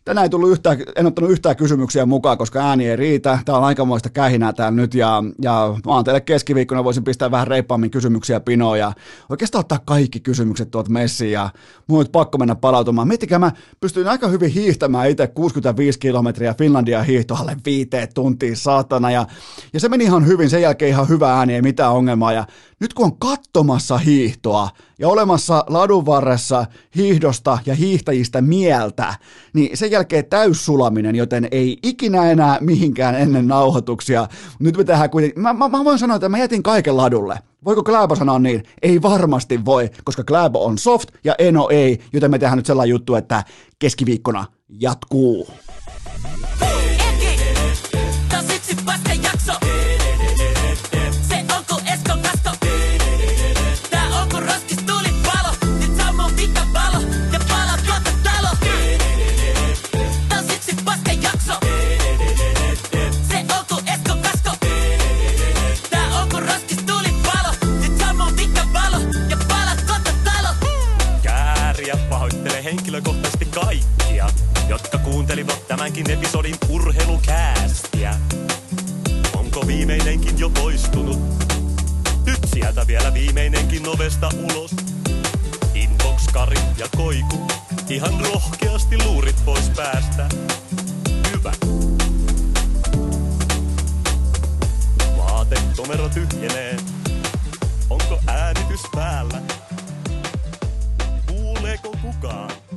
Speaker 1: Tänään ei tullut yhtään, en ottanut yhtään kysymyksiä mukaan, koska ääni ei riitä. Tämä on aikamoista kähinää täällä nyt ja, ja mä oon teille keskiviikkona, voisin pistää vähän reippaammin kysymyksiä pinoon ja oikeastaan ottaa kaikki kysymykset tuolta messiin ja mun on pakko mennä palautumaan. Miettikää, mä pystyin aika hyvin hiihtämään itse 65 kilometriä Finlandia hiihtoalle viiteen tuntiin saatana ja, ja se meni ihan hyvin, sen jälkeen ihan hyvä ääni, ei mitään ongelmaa ja nyt kun on kattomassa hiihtoa ja olemassa ladun varressa hiihdosta ja hiihtäjistä mieltä, niin sen jälkeen täyssulaminen, joten ei ikinä enää mihinkään ennen nauhoituksia. Nyt me tehdään kuitenkin, mä, mä, mä voin sanoa, että mä jätin kaiken ladulle. Voiko Kläbo sanoa niin? Ei varmasti voi, koska Kläbo on soft ja Eno ei, joten me tehdään nyt sellainen juttu, että keskiviikkona jatkuu.
Speaker 2: Kuuntelivat tämänkin episodin urheilukäästiä. Onko viimeinenkin jo poistunut? Nyt sieltä vielä viimeinenkin ovesta ulos. Inbox, Kari ja Koiku. Ihan rohkeasti luurit pois päästä. Hyvä. Vaatetomero tyhjenee. Onko äänitys päällä? Kuuleeko kukaan?